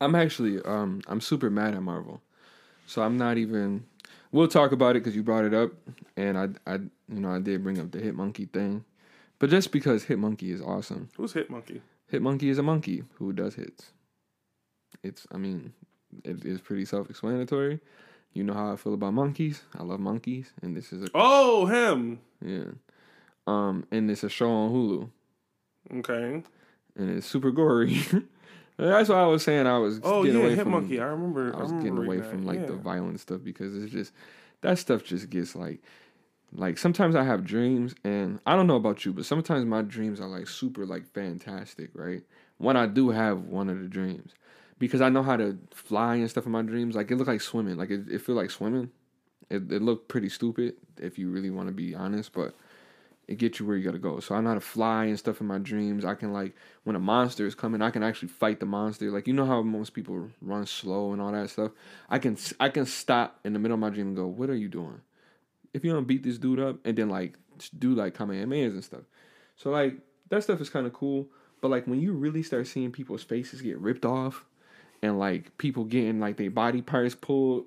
I'm actually um I'm super mad at Marvel. So I'm not even we'll talk about it cuz you brought it up and I I you know I did bring up the Hit Monkey thing. But just because Hit Monkey is awesome. Who's Hit Monkey? Hit Monkey is a monkey who does hits. It's I mean it is pretty self-explanatory. You know how I feel about monkeys. I love monkeys and this is a Oh, him. yeah. Um and it's a show on Hulu Okay. and it's super gory. That's why I was saying I was Oh getting yeah, away from Hitmonkey. I remember. I was remember getting away reading from like yeah. the violent stuff because it's just that stuff just gets like like sometimes I have dreams and I don't know about you, but sometimes my dreams are like super like fantastic, right? When I do have one of the dreams. Because I know how to fly and stuff in my dreams. Like it looked like swimming. Like it, it feel like swimming. It it looked pretty stupid if you really want to be honest, but it gets you where you gotta go. So I know how to fly and stuff in my dreams. I can like when a monster is coming, I can actually fight the monster. Like you know how most people run slow and all that stuff. I can I can stop in the middle of my dream and go, "What are you doing?" If you don't beat this dude up, and then like do like kamehamehas and stuff. So like that stuff is kind of cool. But like when you really start seeing people's faces get ripped off, and like people getting like their body parts pulled,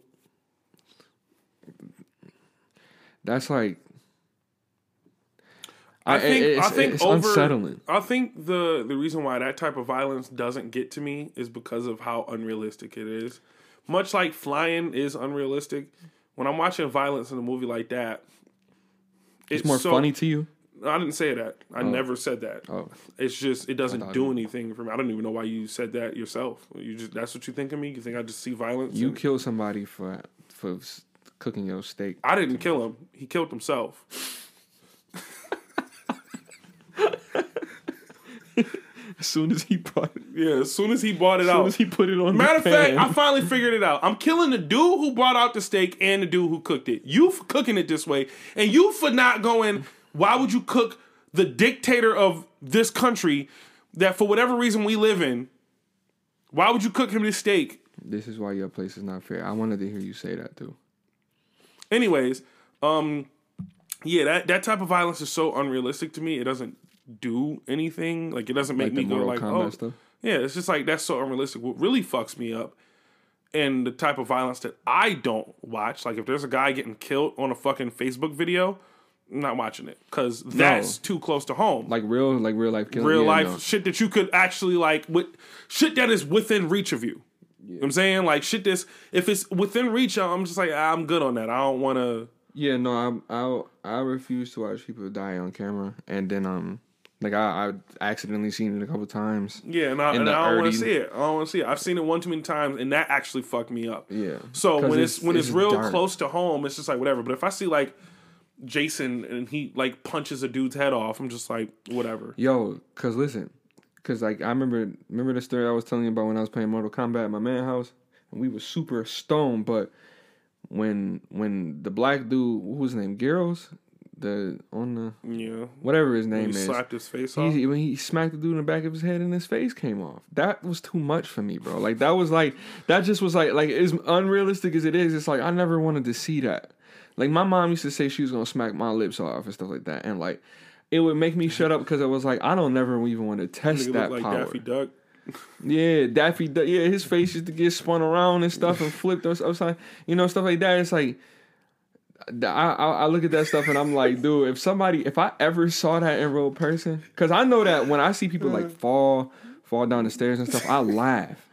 that's like I think it's, I think it's over, unsettling. I think the the reason why that type of violence doesn't get to me is because of how unrealistic it is. Much like flying is unrealistic. When I'm watching violence in a movie like that, It's more so- funny to you. I didn't say that. I oh. never said that. Oh, It's just it doesn't do anything for me. I don't even know why you said that yourself. You just that's what you think of me. You think I just see violence? you and- killed somebody for for cooking your steak. I didn't kill him. He killed himself. As soon as he bought it, Yeah, as soon as he bought it as soon out. as he put it on. Matter of fact. I finally figured it out. I'm killing the dude who brought out the steak and the dude who cooked it. You for cooking it this way, and you for not going. Why would you cook the dictator of this country that for whatever reason we live in? Why would you cook him this steak? this is why your place is not fair. I wanted to hear you say that too. Anyways, um, yeah, that that type of violence is so unrealistic to me. It doesn't do anything. Like it doesn't make Like me go like, oh, stuff. Yeah, it's just like that's so unrealistic. What really fucks me up and the type of violence that I don't watch, like if there's a guy getting killed on a fucking Facebook video, not watching it because that's too close to home. Like real, like real life killing. Real yeah, life no. shit that you could actually like with shit that is within reach of you. You know what I'm saying like shit this if it's within reach, I'm just like I'm good on that. I don't want to. Yeah, no, I I I refuse to watch people die on camera, and then um, like I I accidentally seen it a couple times. Yeah, and I, and I don't want to see it. I don't want to see it. I've seen it one too many times, and that actually fucked me up. Yeah. So when it's, when it's, it's real dark. close to home, it's just like whatever. But if I see like Jason and he like punches a dude's head off, I'm just like whatever. Yo, cause listen, cause like I remember remember the story I was telling you about when I was playing Mortal Kombat at my man house, and we were super stoned. But when when the black dude, what was his name, Gyros, the on the Yeah, whatever his name he is, slapped his face off. he, when he smacked the dude in the back of his head and his face came off. That was too much for me, bro. Like that was like that just was like like as unrealistic as it is. It's like I never wanted to see that. Like my mom used to say she was gonna smack my lips off and stuff like that, and like it would make me shut up because it was like I don't never even want to test that like power. Daffy Duck. Yeah, Daffy. Duck- Yeah, his face used to get spun around and stuff and flipped upside. You know, stuff like that. It's like. I, I I look at that stuff and I'm like, dude, if somebody, if I ever saw that in real person, because I know that when I see people like mm. fall, fall down the stairs and stuff, I laugh.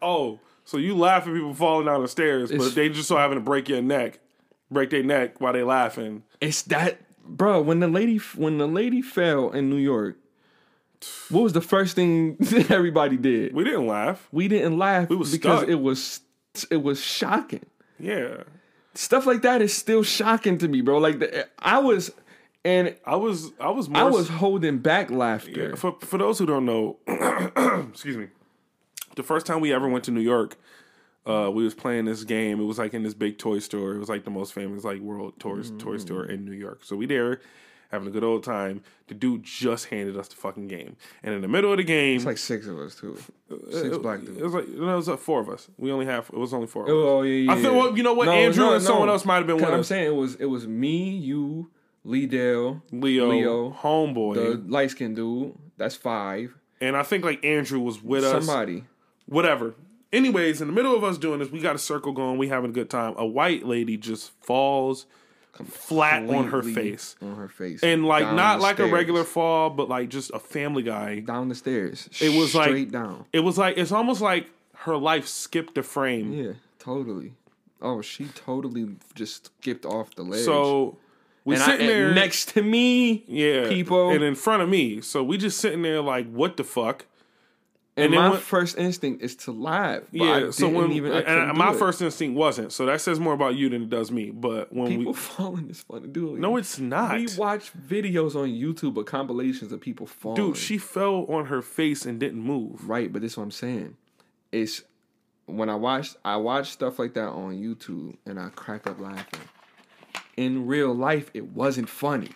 Oh, so you laugh at people falling down the stairs, It's- but they just so having to break your neck, break their neck while they laughing. It's that, bro. When the lady, when the lady fell in New York, what was the first thing everybody did? We didn't laugh. We didn't laugh We was because stuck. it was it was shocking. Yeah, Stuff like that is still shocking to me, bro. Like the, I was, and I was. I was. I was holding back laughter. Yeah, For for those who don't know, excuse me, the first time we ever went to New York, uh, we was playing this game. It was like in this big toy store. It was like the most famous like world toy toy mm. store in New York. So we there having a good old time. The dude just handed us the fucking game, and in the middle of the game, It's like six of us too. Uh, six black it was like no, it was like four of us. We only have it was only four. Of oh, us. Oh yeah, yeah. I feel well, you know what, No, Andrew no, and someone else might have been. with I'm us. saying it was it was me, you, Lee Dale, Leo, Leo, homeboy, the light skinned dude. That's five. and I think like Andrew was with us. Somebody. whatever. Anyways, in the middle of us doing this, we got a circle going. We having a good time. A white lady just falls flat on her face, On her face. and like Down not like a regular fall, but like just a Family Guy. down the stairs. It was like- straight down. It was like it's almost like her life skipped a frame. Yeah, totally. Oh, she totally just skipped off the ledge. So we and I, sitting and there next to me, yeah, people. and in front of me. So we just sitting there like, what the fuck? And, and my when- first instinct is to laugh. Yeah. I so when even, I and my it. first instinct wasn't. So that says more about you than it does me. But when people we falling is fun to do. no, it's not. We watch videos on YouTube of compilations of people falling. Dude, she fell on her face and didn't move. right, but this is what I'm saying. It's when I watch I watch stuff like that on YouTube and I crack up laughing. In real life, it wasn't funny.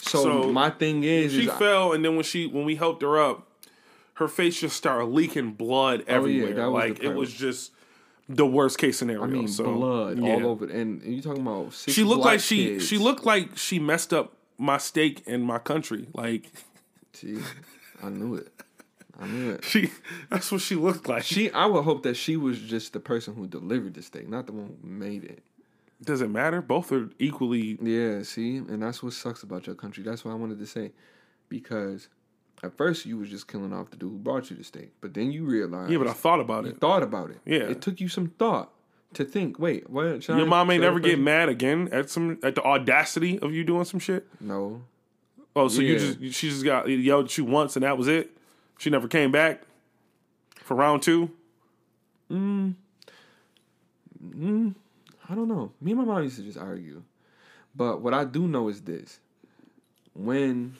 So, So, my thing is, She is I- fell, and then when she when we helped her up, her face just started leaking blood oh, everywhere. Oh, was like it was just the worst case scenario. I mean, so, blood yeah. all over. And you talking about six She looked like she kids. she looked like she messed up my steak in my country. Like See, I knew it. I knew it. she, that's what she looked like. She, I would hope that she was just the person who delivered the steak, not the one who made it. Does it matter? Both are equally. Yeah, see, and that's what sucks about your country. That's what I wanted to say, because at first you was just killing off the dude who brought you the steak, but then you realized Yeah, but I thought about you it. thought about it. Yeah. it took you some thought to think. Wait, what? Your I- mom ain't never get mad again at some at the audacity of you doing some shit. No, Oh, so you just she just got yelled at you once and that was it. She never came back for round two. Mm. Mm. I don't know. Me and my mom used to just argue. But what I do know is this. When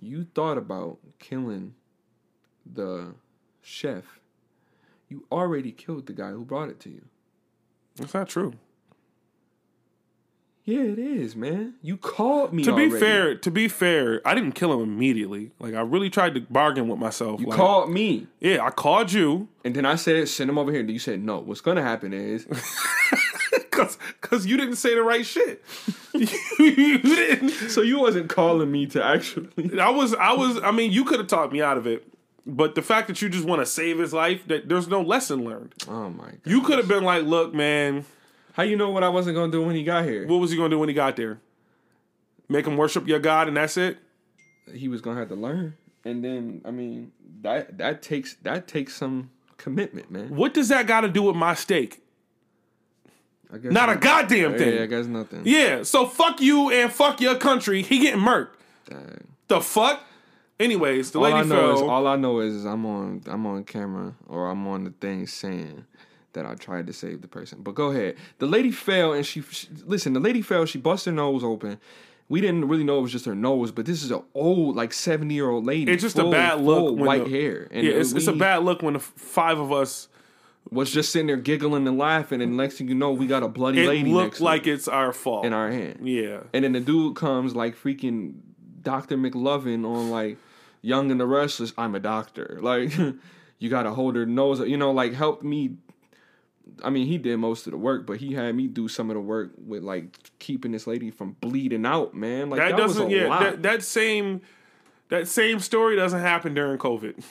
you thought about killing the chef, you already killed the guy who brought it to you. That's not true. Yeah, it is, man. You called me. To be already. fair, to be fair, I didn't kill him immediately. Like I really tried to bargain with myself. you like, called me, Yeah, I called you and then I said, "Send him over here." And you said, "No." What's gonna happen is because because you didn't say the right shit. you didn't. so you wasn't calling me to actually. I was I was. I mean, you could have talked me out of it. But the fact that you just want to save his life, that there's no lesson learned. Oh my god! You could have been like, "Look, man, How you know what I wasn't gonna do when he got here? what was he gonna do when he got there? Make him worship your God, and that's it." he was gonna have to learn. And then I mean that that takes that takes some commitment, man. What does that got to do with my steak? I guess Not a goddamn thing. Yeah. I guess nothing. Yeah, so fuck you and fuck your country. He getting murked. Dang. The fuck? Anyways, the All lady I know is fell. all I know is, is I'm on I'm on camera or I'm on the thing saying that I tried to save the person. But go ahead. The lady fell and she, she listen. The lady fell. She busted her nose open. We didn't really know it was just her nose, but this is an old, like seventy year old lady. it's just full- a bad look. white the- hair. And yeah, it's, it's a bad look when the five of us. Was just sitting there giggling and laughing, and next thing you know, we got a bloody It lady looked next like to it's our fault. in our hand. yeah, And then the dude comes like freaking Dr. McLovin on like Young and the Restless. I'm a doctor. Like you gotta hold her nose. You know, like help me. I mean, he did most of the work, but he had me do some of the work with like keeping this lady from bleeding out. Man, like that, that, doesn't. Yeah, that, that same that same story doesn't happen during COVID.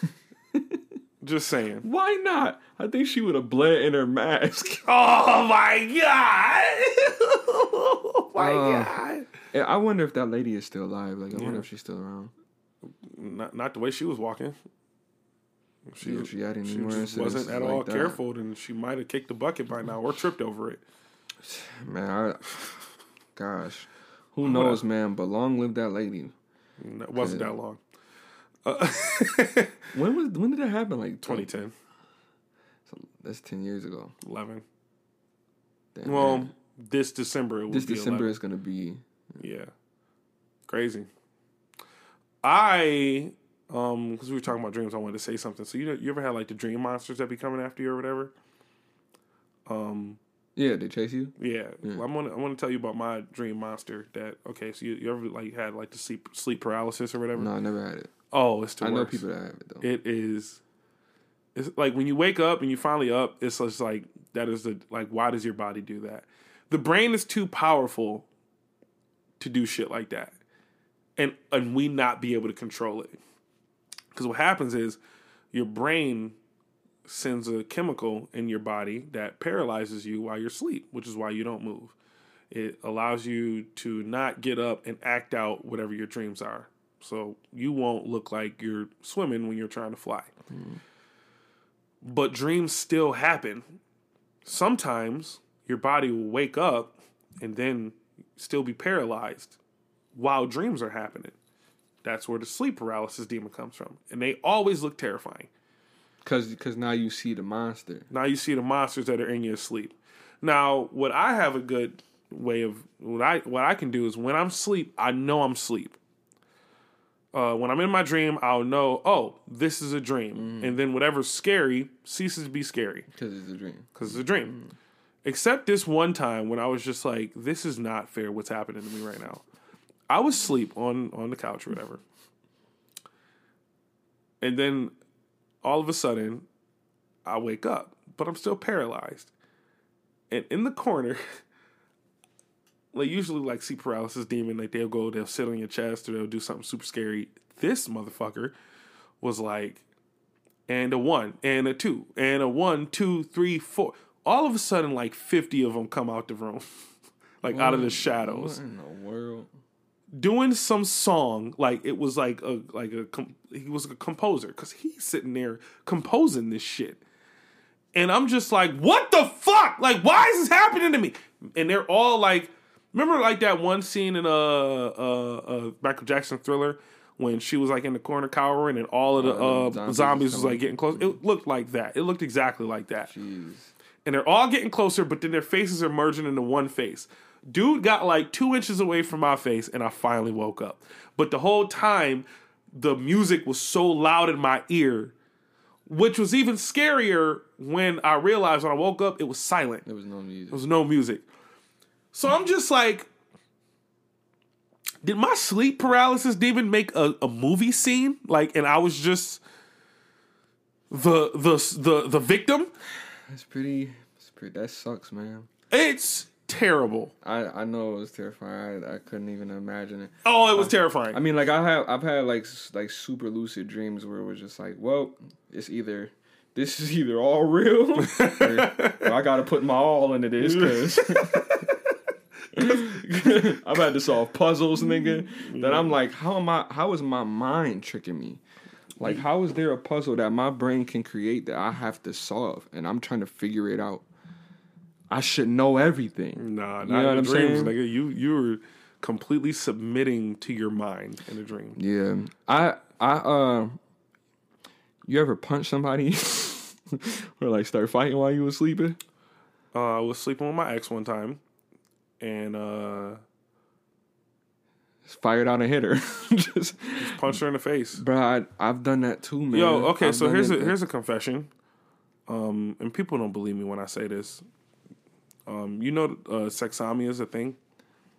Just saying. Why not? I think she would have bled in her mask. Oh my god! oh my Uh, god! Yeah, I wonder if that lady is still alive. Like, I wonder if she's still around. Not not the way she was walking. She, If she had any she more incidents wasn't at like all that. careful, and she might have kicked the bucket by now or tripped over it. Man, I, gosh, who knows, man? But long live that lady. And It wasn't that long. Uh, When was when did that happen? Like 2010, So that's ten years ago. 11. Damn, Well, man. this December it will this be December 11. is gonna be. Yeah. Crazy. I um because we were talking about dreams, I wanted to say something. So you know, you ever had like the dream monsters that be coming after you or whatever? Um Yeah, they chase you. yeah, I'm gonna I want to tell you about my dream monster. That okay? So you, you ever like had like the sleep sleep paralysis or whatever? No, I never had it. Oh, it's the I know people that have it though. It is. It's like when you wake up and you finally up. It's just like that is the like. Why does your body do that? The brain is too powerful to do shit like that, and and we not be able to control it. Because what happens is your brain sends a chemical in your body that paralyzes you while you're asleep, which is why you don't move. It allows you to not get up and act out whatever your dreams are. So you won't look like you're swimming when you're trying to fly. Mm-hmm. But dreams still happen. Sometimes your body will wake up and then still be paralyzed while dreams are happening. That's where the sleep paralysis demon comes from. And they always look terrifying. Cause, cause now you see the monster. Now you see the monsters that are in your sleep. Now, what I have a good way of what I what I can do is when I'm asleep, I know I'm asleep. Uh, when I'm in my dream, I'll know, oh, this is a dream, and then whatever's scary ceases to be scary Cause it's a dream. because it's a dream. Except this one time when I was just like, this is not fair. What's happening to me right now? I was asleep on on the couch or whatever, and then all of a sudden, I wake up, but I'm still paralyzed, and in the corner. Like usually, like sleep paralysis demon, like they'll go, they'll sit on your chest, or they'll do something super scary. This motherfucker was like, and a one, and a two, and a one, two, three, four. All of a sudden, like 50 of them come out the room, like out of the shadows, What in the world? doing some song. Like it was like a, like a, he was a composer because he's sitting there composing this shit. And I'm just like, what the fuck? Like, why is this happening to me? And they're all like, remember like that one scene in a uh, uh, uh, Michael Jackson thriller when she was like in the corner cowering and all of the Oh, uh, zombies zombies, was was like getting close. It looked like that. It looked exactly like that Jeez. and they're all getting closer, but then their faces are merging into one face. Dude got like two inches away from my face, and I finally woke up. But the whole time, the music was so loud in my ear, which was even scarier when I realized when I woke up, it was silent. There was no music. There was no music. So I'm just like, did my sleep paralysis demon make a, a movie scene? Like, and I was just the the the the victim? That's pretty. That's pretty. That sucks, man. It's terrible. I I know it was terrifying. I, I couldn't even imagine it. Oh, it was terrifying. I mean, like I have I've had like like super lucid dreams where it was just like, well, it's either this is either all real, or, or I got to put my all into this because I've had to solve puzzles, nigga. That I'm like, how am I? How is my mind tricking me? Like, how is there a puzzle that my brain can create that I have to solve, and I'm trying to figure it out? I should know everything. nah, not know in what dreams, saying? nigga. You you were completely submitting to your mind in a dream. Yeah, I I uh, you ever punch somebody or like start fighting while you was sleeping? Uh, I was sleeping with my ex one time, and uh, fired out and hit her. Just, punched her in the face. bro, I, I've done that too, man. Yo, okay, I've so here's a here's a confession. Um, and people don't believe me when I say this. Um, you know, uh, sexsomnia is a thing.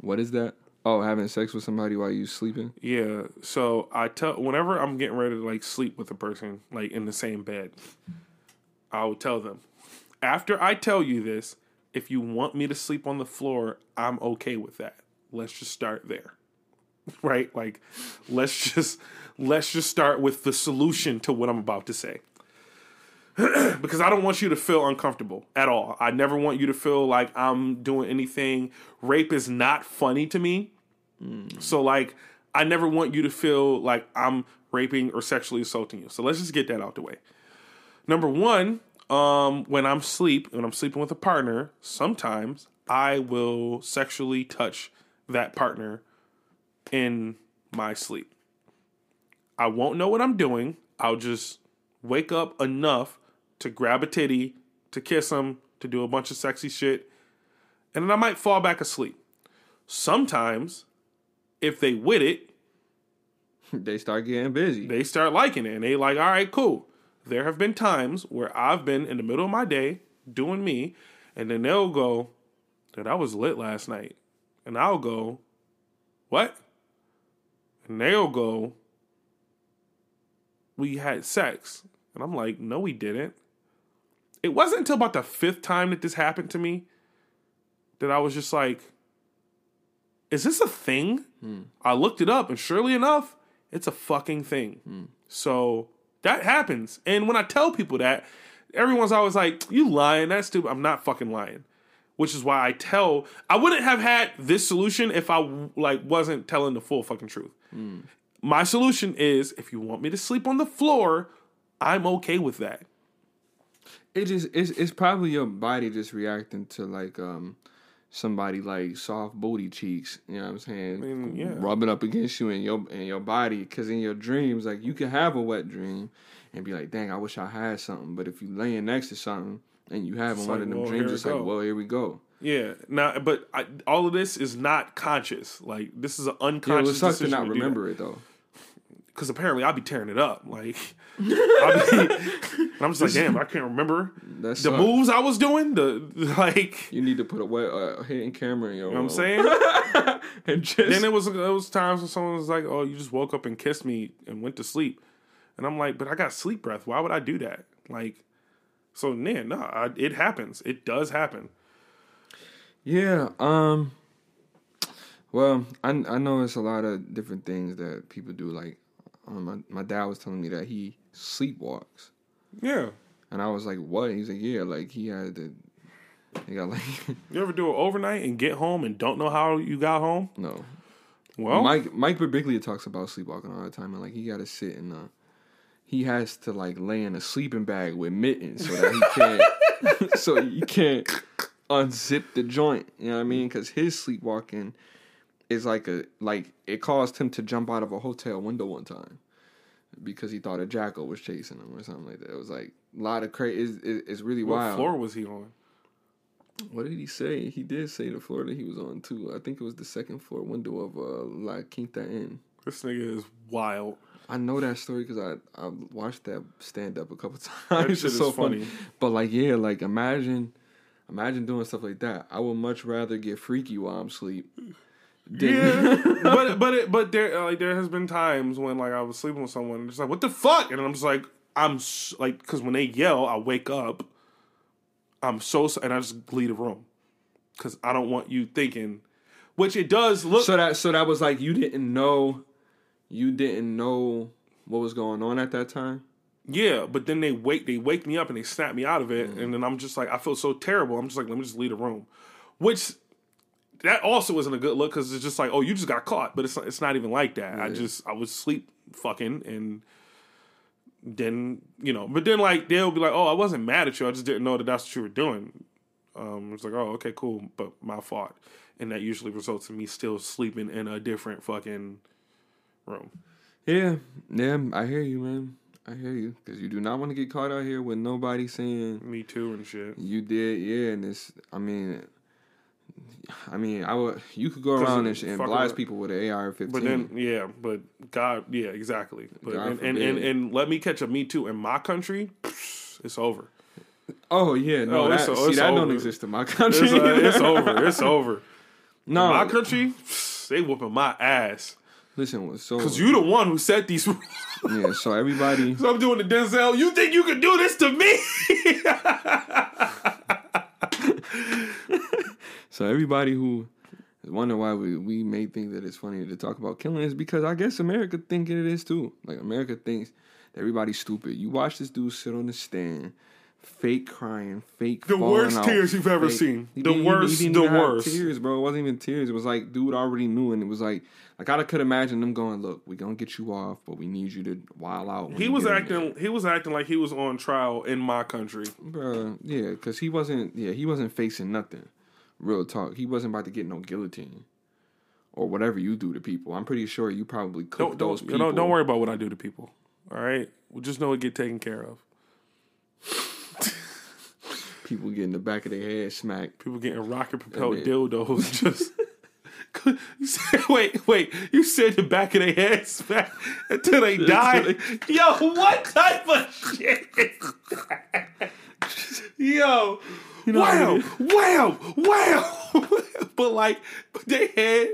what is that? Oh, having sex with somebody while you're sleeping? Yeah. So I tell whenever I'm getting ready to like sleep with a person, like in the same bed, I will tell them. After I tell you this, if you want me to sleep on the floor, I'm okay with that. Let's just start there. right? Like, let's just let's just start with the solution to what I'm about to say. because I don't want you to feel uncomfortable at all. I never want you to feel like I'm doing anything. Rape is not funny to me. Mm. So like I never want you to feel like I'm raping or sexually assaulting you. So let's just get that out the way. Number 1, um when I'm sleep, when I'm sleeping with a partner, sometimes I will sexually touch that partner in my sleep. I won't know what I'm doing. I'll just wake up enough to grab a titty, to kiss him, to do a bunch of sexy shit, and then I might fall back asleep. Sometimes, if they with it, they start getting busy. they start liking it and they like, all right, cool. There have been times where I've been in the middle of my day doing me, and then they'll go, that I was lit last night. And I'll go, what? And they'll go, we had sex. And I'm like, no, we didn't. It wasn't until about the fifth time that this happened to me that I was just like, is this a thing? Hmm. I looked it up, and surely enough, it's a fucking thing. Hmm. So that happens. And when I tell people that, everyone's always like, "You lying? That's stupid." I'm not fucking lying. Which is why I tell. I wouldn't have had this solution if I like wasn't telling the full fucking truth. My solution is if you want me to sleep on the floor, I'm okay with that. It just it's it's probably your body just reacting to like um somebody like soft booty cheeks. You know what I'm saying? mean, yeah. Rubbing up against you in your in your body, because in your dreams, like you can have a wet dream and be like, "Dang, I wish I had something." But if you laying next to something and you having It's one like, of them well, dreams, it's like. "Well, here we go." Yeah. Now, but I, all of this is not conscious. Like this is an unconscious Yeah, it sucks to not remember it though. Because apparently I'd be tearing it up. Like, be, and I'm just like, damn, I can't remember the moves I was doing. The like, you need to put a wet uh, hidden camera in your. You know what I'm saying. and just then it was it was times when someone was like, oh, you just woke up and kissed me and went to sleep, and I'm like, but I got sleep breath. Why would I do that? Like, so man, no, I, it happens. It does happen. Yeah. Um. Well, I I know it's a lot of different things that people do. Like, um, my my dad was telling me that he sleepwalks, Yeah. and I was like, "What?" He's like, "Yeah, like he had to. He got like You ever do it overnight and get home and don't know how you got home? no." Well, Mike Mike Birbiglia talks about sleepwalking all the time, and like he got to sit in a. He has to like lay in a sleeping bag with mittens so that he can't, so you can't unzip the joint. You know what I mean? Because his sleepwalking is like a like it caused him to jump out of a hotel window one time because he thought a jackal was chasing him or something like that. It was like a lot of crazy. It's, it's, it's really what wild. floor was he on? What did he say? He did say the floor that he was on too. I think it was the second floor window of uh, La Quinta Inn. This nigga is wild. I know that story because I I watched that stand up a couple That times. shit it's is so funny. funny. But like, yeah, like imagine, imagine doing stuff like that. I would much rather get freaky while I'm asleep. Than, Yeah, but but it, but there like there has been times when like I was sleeping with someone and it's like what the fuck? And I'm just like I'm s- like because when they yell I wake up I'm so and I just leave the room because I don't want you thinking which it does look so that so that was like you didn't know, you didn't know what was going on at that time. yeah but then they wake they wake me up and they snap me out of it mm. and then I'm just like I feel so terrible. I'm just like let me just leave the room which that also wasn't a good look because it's just like oh you just got caught. But it's it's not even like that. I just I was sleep fucking and then you know but then like they'll be like oh I wasn't mad at you. I just didn't know that that's what you were doing. Um it's like oh okay cool. But my fault. And that usually results in me still sleeping in a different fucking room. Yeah, yeah, I hear you, man. I hear you. Because you do not want to get caught out here with nobody saying me too and shit. You did, yeah, and it's. I mean, I mean, I would. You could go around and, and blast with- people with an AR-15. But then, yeah, but God, yeah, exactly. But God and, and, and and let me catch a me too in my country, it's over. oh yeah, no, Oh, that, see that don't exist in my country. It's, uh, it's over. It's over. no, in My country, they whooping my ass listen. So because you the one who set these. rules. yeah, so everybody, so I'm doing the Denzel. You think you can do this to me? so everybody who I wonder why we, we may think that it's funny to talk about killing is because I guess America thinking it is too. Like America thinks that everybody's stupid. You watch this dude sit on the stand, fake crying, fake The worst out, tears you've ever fake- seen. The didn't even- he worst, the worst. Tears, bro. It wasn't even tears. It was like dude already knew, and it was like like I could imagine them going, "Look, we're gonna get you off, but we need you to wild out." He was get in there." acting. He was acting like he was on trial in my country. Bruh, yeah, because he wasn't. Yeah, he wasn't facing nothing. Real talk. He wasn't about to get no guillotine or whatever you do to people. I'm pretty sure you probably cooked Don't those don't, people. don't don't worry about what I do to people. All right, we just know it get taken care of. People getting the back of their head smacked. People getting rocket propelled dildos. Just said, wait, wait. You said the back of their head smack until they die. Yo, what type of shit? Yo, wow, wow, wow. but like, but their head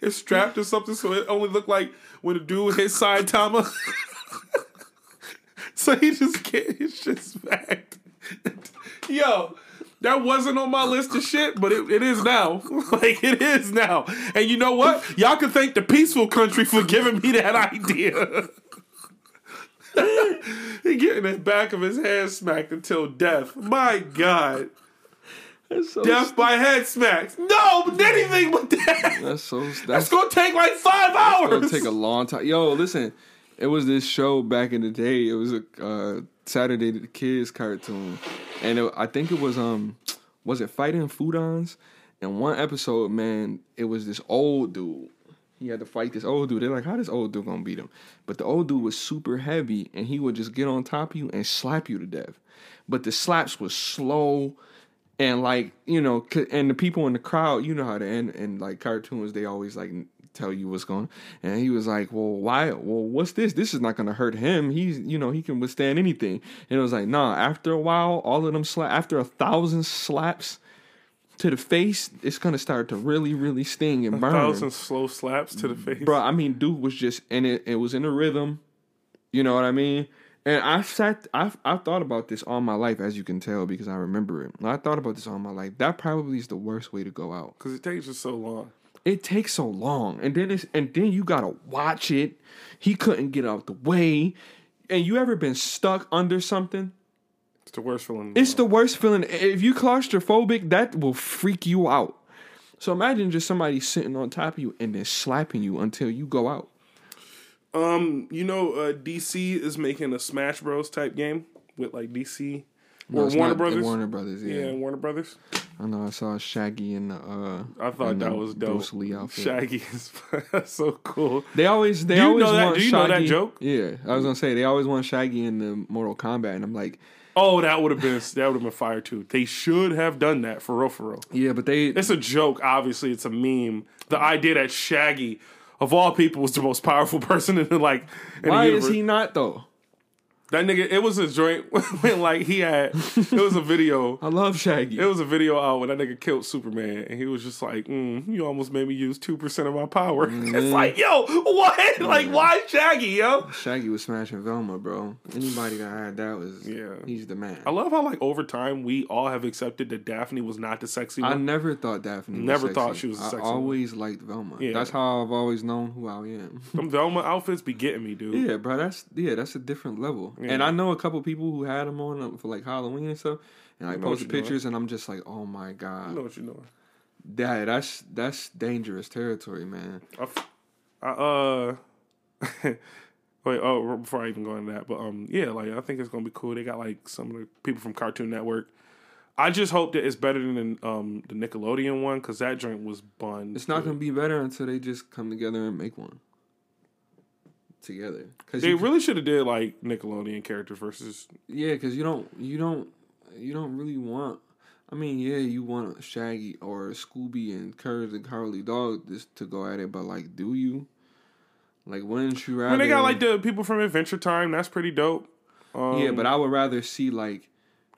is strapped or something, so it only looked like when a dude hit Saitama. so he just get his shit smacked. Yo, that wasn't on my list of shit, but it, it is now. like it is now. And you know what? Y'all can thank the peaceful country for giving me that idea. he getting the back of his head smacked until death. My God. That's so. Death by head smacks. No, anything but that. That's so. That's, That's gonna take like five hours. gonna take a long time. Yo, listen. It was this show back in the day. It was a uh, Saturday the Kids cartoon, and it, I think it was um, was it Fighting Foodons? And one episode, man, it was this old dude. He had to fight this old dude. They're like, how this old dude gonna beat him? But the old dude was super heavy, and he would just get on top of you and slap you to death. But the slaps was slow and like you know and the people in the crowd you know how to end and like cartoons they always like tell you what's going on. and he was like well why well what's this this is not to hurt him he's you know he can withstand anything and it was like nah after a while all of them slap after a thousand slaps to the face it's going to start to really really sting and burn A Thousand slow slaps to the face. bro. I mean, dude was just and it. It was in a rhythm. You know what I mean? And I sat. I've I've thought about this all my life, as you can tell, because I remember it. I thought about this all my life. That probably is the worst way to go out. Because it takes us so long. It takes so long, and then it's and then you gotta watch it. He couldn't get out the way. And you ever been stuck under something? It's the worst feeling. It's the worst feeling. If you claustrophobic, that will freak you out. So imagine just somebody sitting on top of you and then slapping you until you go out. Um, you know, uh, DC is making a Smash Bros type game with like DC No, or Warner not Brothers. Warner Brothers, yeah. yeah, Warner Brothers. I know. I saw Shaggy in the. Uh, I thought that was dope. Bruce Lee outfit. Shaggy is so cool. They always, they you always know that- want do you know that joke? Yeah, I was gonna say they always want Shaggy in the Mortal Kombat, and I'm like, Oh, that would have been that would have been fire too. They should have done that for real, for real. yeah, but they, It's a joke. Obviously, it's a meme. The idea that Shaggy, of all people, was the most powerful person in the like. In why the is he not though? That nigga. It was a joint when like he had. It was a video. I love Shaggy. It was a video out when that nigga killed Superman, and he was just like, mm, "You almost made me use two percent of my power." it's like, yo, what? Like, why Shaggy, yo? Shaggy was smashing Velma, bro. Anybody that had that was, Yeah. he's the man. I love how like over time we all have accepted that Daphne was not the sexy one. I never thought Daphne. Was Never sexy. thought she was I one. always liked Velma. Yeah. That's how I've always known who I am. Them Velma outfits be getting me, dude. Yeah, bro, that's yeah, that's a different level. And I know a couple people who had them on uh, for like Halloween and stuff, and I know posted you're doing. pictures, and I'm just like, oh my god, I know what you're doing. Dad, that's that's dangerous territory, man. I, uh, wait. Oh, before I even go into that, but um, yeah, like I think it's gonna be cool. They got like some of the people from Cartoon Network. I just hope that it's better than um the Nickelodeon one because that joint was bun. It's not gonna be better until they just come together and make one together. Cause They really should have did like Nickelodeon characters versus. yeah, because you don't you don't you don't really want. I mean, yeah, you want Shaggy or Scooby and Courage and Cowardly Dog just to go at it, but like, do you? Like, wouldn't you rather? mean, they got like the people from Adventure Time. That's pretty dope. Um, yeah, but I would rather see like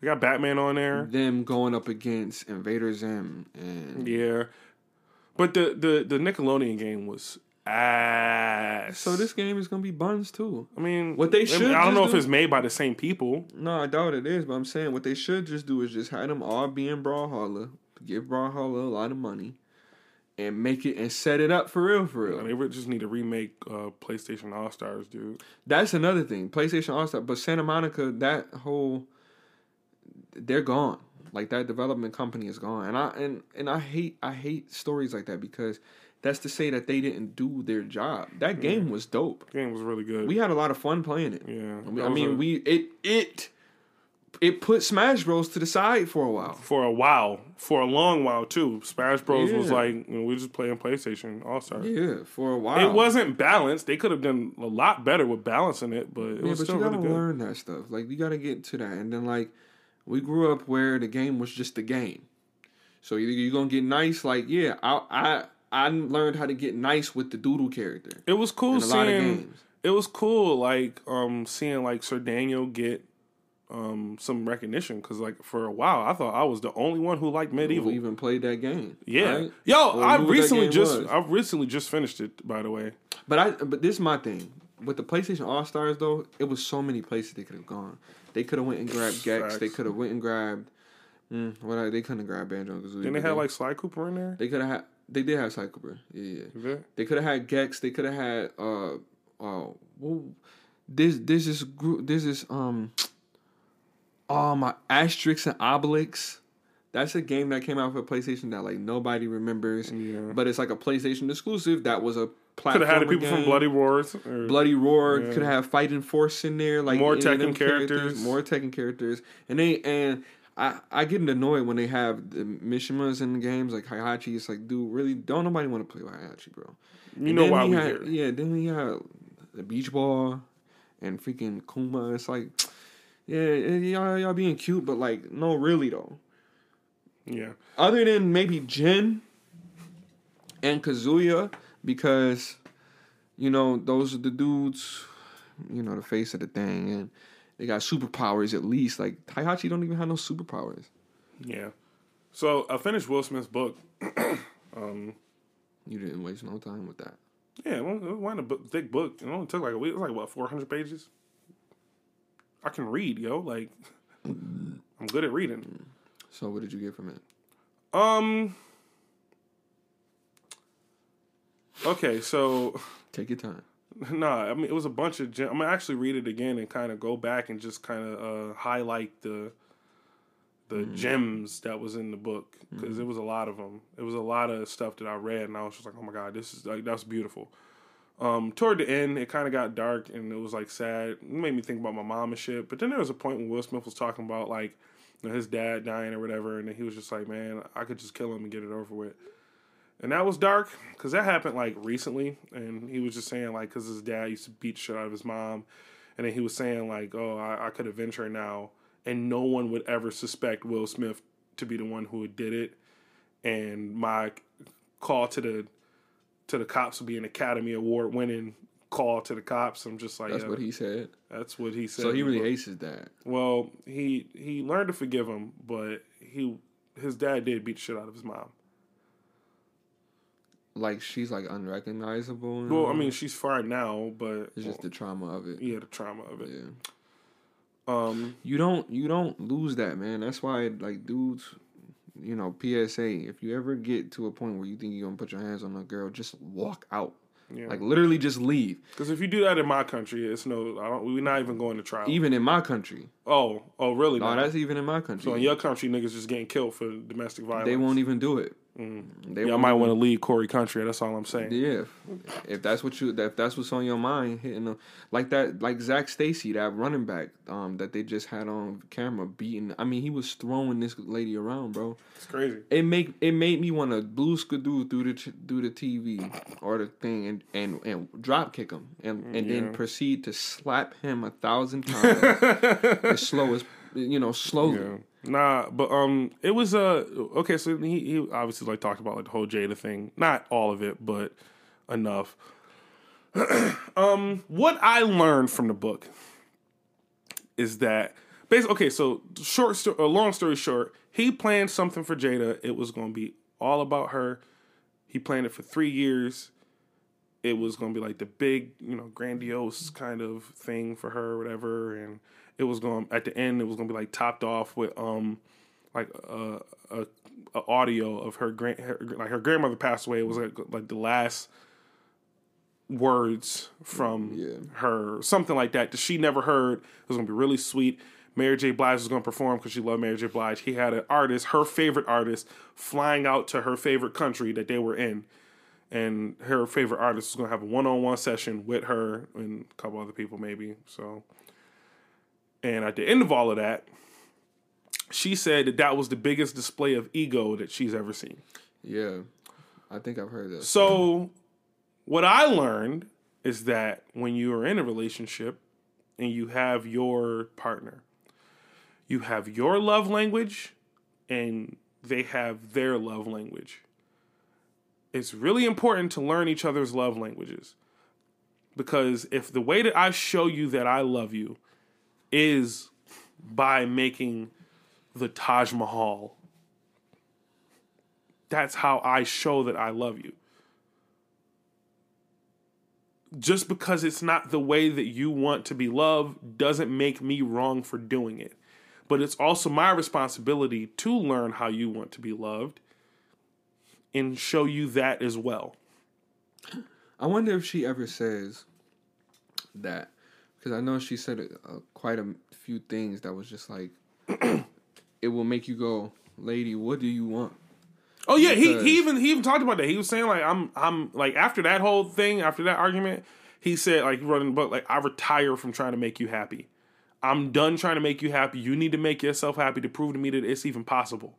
they got Batman on there. them going up against Invader Zim and Yeah, but the the the Nickelodeon game was ass. so this game is gonna be buns too. I mean, What they I mean, should I don't know if it's made by the same people. No, I doubt it is, but I'm saying what they should just do is just have them all be in Brawlhalla, give Brawlhalla a lot of money, and make it and set it up for real, for real. They would just need to remake uh, PlayStation All Stars, dude. That's another thing. PlayStation All Star, but Santa Monica, that whole, they're gone. Like that development company is gone, and I and and I hate I hate stories like that because that's to say that they didn't do their job. That game was dope. Game was really good. We had a lot of fun playing it. yeah, I mean, I mean a- we it it it put Smash Bros to the side for a while. for a while, for a long while too. Smash Bros was like you know, we just playing PlayStation All Stars. Yeah, for a while. It wasn't balanced. They could have done a lot better with balancing it, but it Yeah, was but still you gotta really good. learn that stuff. Like you gotta get to that, and then like we grew up where the game was just a game. So either you're gonna get nice, like yeah, I I I learned how to get nice with the doodle character It was cool in a lot of seeing. games. It was cool, like um, seeing like Sir Daniel get um, some recognition because, like, for a while I thought I was the only one who liked MediEvil. Who even played that game? yeah, right? yo, Or I recently just was. I recently just finished it. By the way, But I but this is my thing with the PlayStation All Stars though. It was so many places they could have gone. They could have went and grabbed Gex. They could have went and grabbed. Mm, what they couldn't have grabbed Banjo Kazooie. then they had like Sly Cooper in there. they could have had. They did have Cooper. Yeah, yeah. They could have had Gex. They could have had uh oh this this is group this is um oh my Asterix and Obelix. That's a game that came out for PlayStation that like nobody remembers, Yeah. but it's like a PlayStation exclusive. That was a Could have had the people from Bloody Wars. Or, Bloody Roar Yeah. could have Fighting Force in there, like More any of them Tekken characters. more Tekken characters, and they and I I get annoyed when they have the Mishimas in the games like Heihachi. It's like, dude, really don't nobody want to play with Heihachi, bro. you And know why we had, here? Yeah, then we had the beach ball and freaking Kuma. It's like, yeah, y'all y'all being cute, but like, no, really though. Yeah, Other than maybe Jin and Kazuya, because you know those are the dudes, you know, the face of the thing, and they got superpowers at least. Like Heihachi don't even have no superpowers. yeah. So I finished Will Smith's book. um, You didn't waste no time with that. Yeah, well, it wasn't a book, thick book. It only took like a week. It was like what four hundred pages. I can read, yo. Like I'm good at reading. So what did you get from it? Um. Okay, so Take your time. nah, I mean it was a bunch of. Gem- I'm gonna actually read it again and kind of go back and just kind of uh, highlight the the gems that was in the book because it was a lot of them. It was a lot of stuff that I read and I was just like, oh my god, this is like that's beautiful. Um, toward the end, it kind of got dark and it was like sad. It made me think about my mom and shit. But then there was a point when Will Smith was talking about like you know, his dad dying or whatever, and then he was just like, man, I could just kill him and get it over with. And that was dark because that happened like recently, and he was just saying like because his dad used to beat shit out of his mom, and then he was saying like, oh, I, I could avenge her now, and no one would ever suspect Will Smith to be the one who did it, and my call to the to the cops would be an Academy Award winning call to the cops. I'm just like, That's yeah, what he said. that's what he said. So he really book. hates his dad. Well, he he learned to forgive him, but he his dad did beat the shit out of his mom. Like she's like unrecognizable. Well, I mean, she's fine now, but it's just the trauma of it. yeah, the trauma of it. Yeah. Um, You don't you don't lose that, man. That's why like dudes, you know, PSA, if you ever get to a point where you think you're gonna put your hands on a girl, just walk out. yeah, Like literally just leave. because if you do that in my country, it's no, I don't. We're not even going to trial. Even in my country. oh, oh, really? No, now? that's even in my country. so in your country, niggas just getting killed for domestic violence. they won't even do it. Mm. They Y'all might want to leave Corey country. That's all I'm saying. Yeah, if, if that's what you, if that's what's on your mind, hitting them like that, like Zac Stacy, that running back, um, that they just had on camera beating. I mean, he was throwing this lady around, bro. It's crazy. It make it made me want to blue skidoo through the through the TV or the thing and and, and drop kick him and and Yeah. then proceed to slap him a thousand times as slow as you know slowly. Yeah. Nah, but um, it was uh okay. So he he obviously like talked about like the whole Jada thing, not all of it, but enough. um, what I learned from the book is that basically okay. So short, sto- uh, long story short, he planned something for Jada. It was going to be all about her. He planned it for three years. It was going to be like the big, you know, grandiose kind of thing for her, whatever, and it was going to, at the end. It was going to be like topped off with um like a, a, a audio of her grand her, like her grandmother passed away. It was like like the last words from Yeah. her, something like that that she never heard. It was gonna be really sweet. Mary J. Blige was gonna perform because she loved Mary J. Blige. He had an artist, her favorite artist, flying out to her favorite country that they were in, and her favorite artist was gonna have a one-on-one session with her and a couple other people maybe. So, and at the end of all of that, she said that that was the biggest display of ego that she's ever seen. Yeah, I think I've heard that. So, what I learned is that when you are in a relationship and you have your partner, you have your love language and they have their love language. It's really important to learn each other's love languages. Because if the way that I show you that I love you is by making the Taj Mahal, that's how I show that I love you just because it's not the way that you want to be loved doesn't make me wrong for doing it. But it's also my responsibility to learn how you want to be loved and show you that as well. I wonder if she ever says that because I know she said uh, quite a few things that was just like it will make you go, lady, what do you want? Oh yeah, he, Because- he even he even talked about that. He was saying like I'm I'm like after that whole thing, after that argument, he said like running wrote in the book like I retire from trying to make you happy. I'm done trying to make you happy. You need to make yourself happy to prove to me that it's even possible.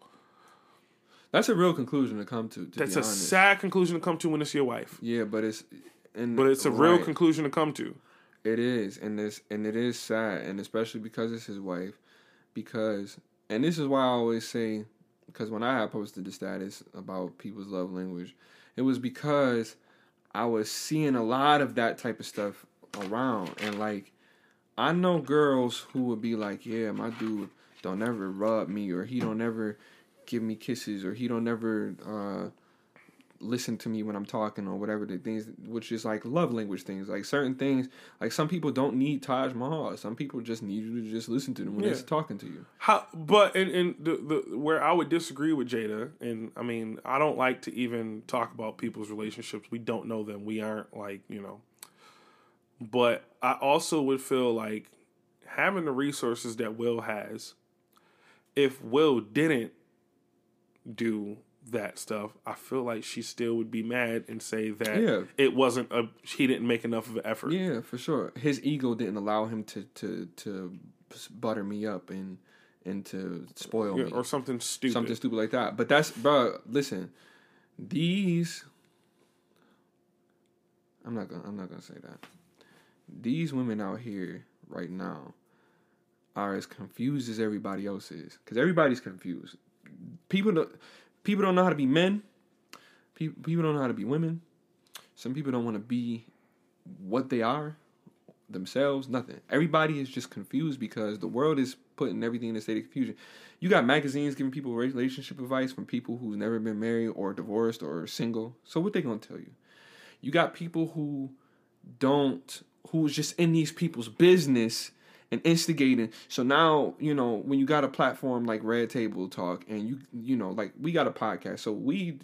That's a real conclusion to come to. to That's a honest. sad conclusion to come to when it's your wife. Yeah, but it's and But it's a real conclusion to come to. It is, and this and it is sad, and especially because it's his wife. Because and this is why I always say, because when I posted the status about people's love language, it was because I was seeing a lot of that type of stuff around, and like I know girls who would be like, "Yeah, my dude don't ever rub me, or he don't ever give me kisses, or he don't ever." uh listen to me when I'm talking or whatever the things which is like love language things like certain things like some people don't need Taj Mahal some people just need you to just listen to them when Yeah. they're talking to you How, but and, and the, the where I would disagree with Jada, and I mean I don't like to even talk about people's relationships. We don't know them. We aren't like you know. But I also would feel like having the resources that Will has. If Will didn't do that stuff, I feel like she still would be mad and say that Yeah. it wasn't a he didn't make enough of an effort. yeah for sure his ego didn't allow him to to to butter me up and and to spoil Yeah, me or something stupid. something stupid like that but that's bro listen these I'm not gonna I'm not gonna say that these women out here right now are as confused as everybody else is because everybody's confused. People don't people don't know how to be men. People people don't know how to be women. Some people don't want to be what they are themselves. Nothing. Everybody is just confused because the world is putting everything in a state of confusion. You got magazines giving people relationship advice from people who's never been married or divorced or single. So what they gonna tell you? You got people who don't who's just in these people's business and instigating. So now, you know, when you got a platform like Red Table Talk and you you know, like we got a podcast. So we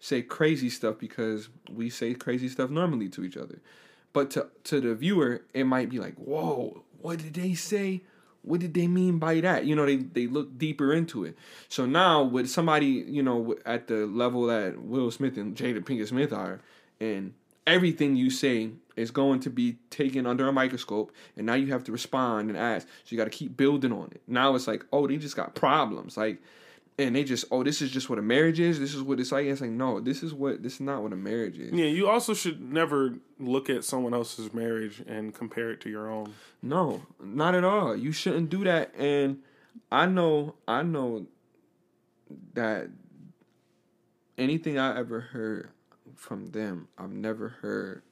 say crazy stuff because we say crazy stuff normally to each other. But to to the viewer, it might be like, "Whoa, what did they say? What did they mean by that?" You know, they they look deeper into it. So now with somebody, you know, at the level that Will Smith and Jada Pinkett Smith are, and everything you say is going to be taken under a microscope, and now you have to respond and ask. So you got to keep building on it. Now it's like, oh, they just got problems, like, and they just, oh, this is just what a marriage is. This is what it's like. It's like, no, this is what this is not what a marriage is. Yeah, you also should never look at someone else's marriage and compare it to your own. No, not at all. You shouldn't do that. And I know, I know that anything I ever heard from them, I've never heard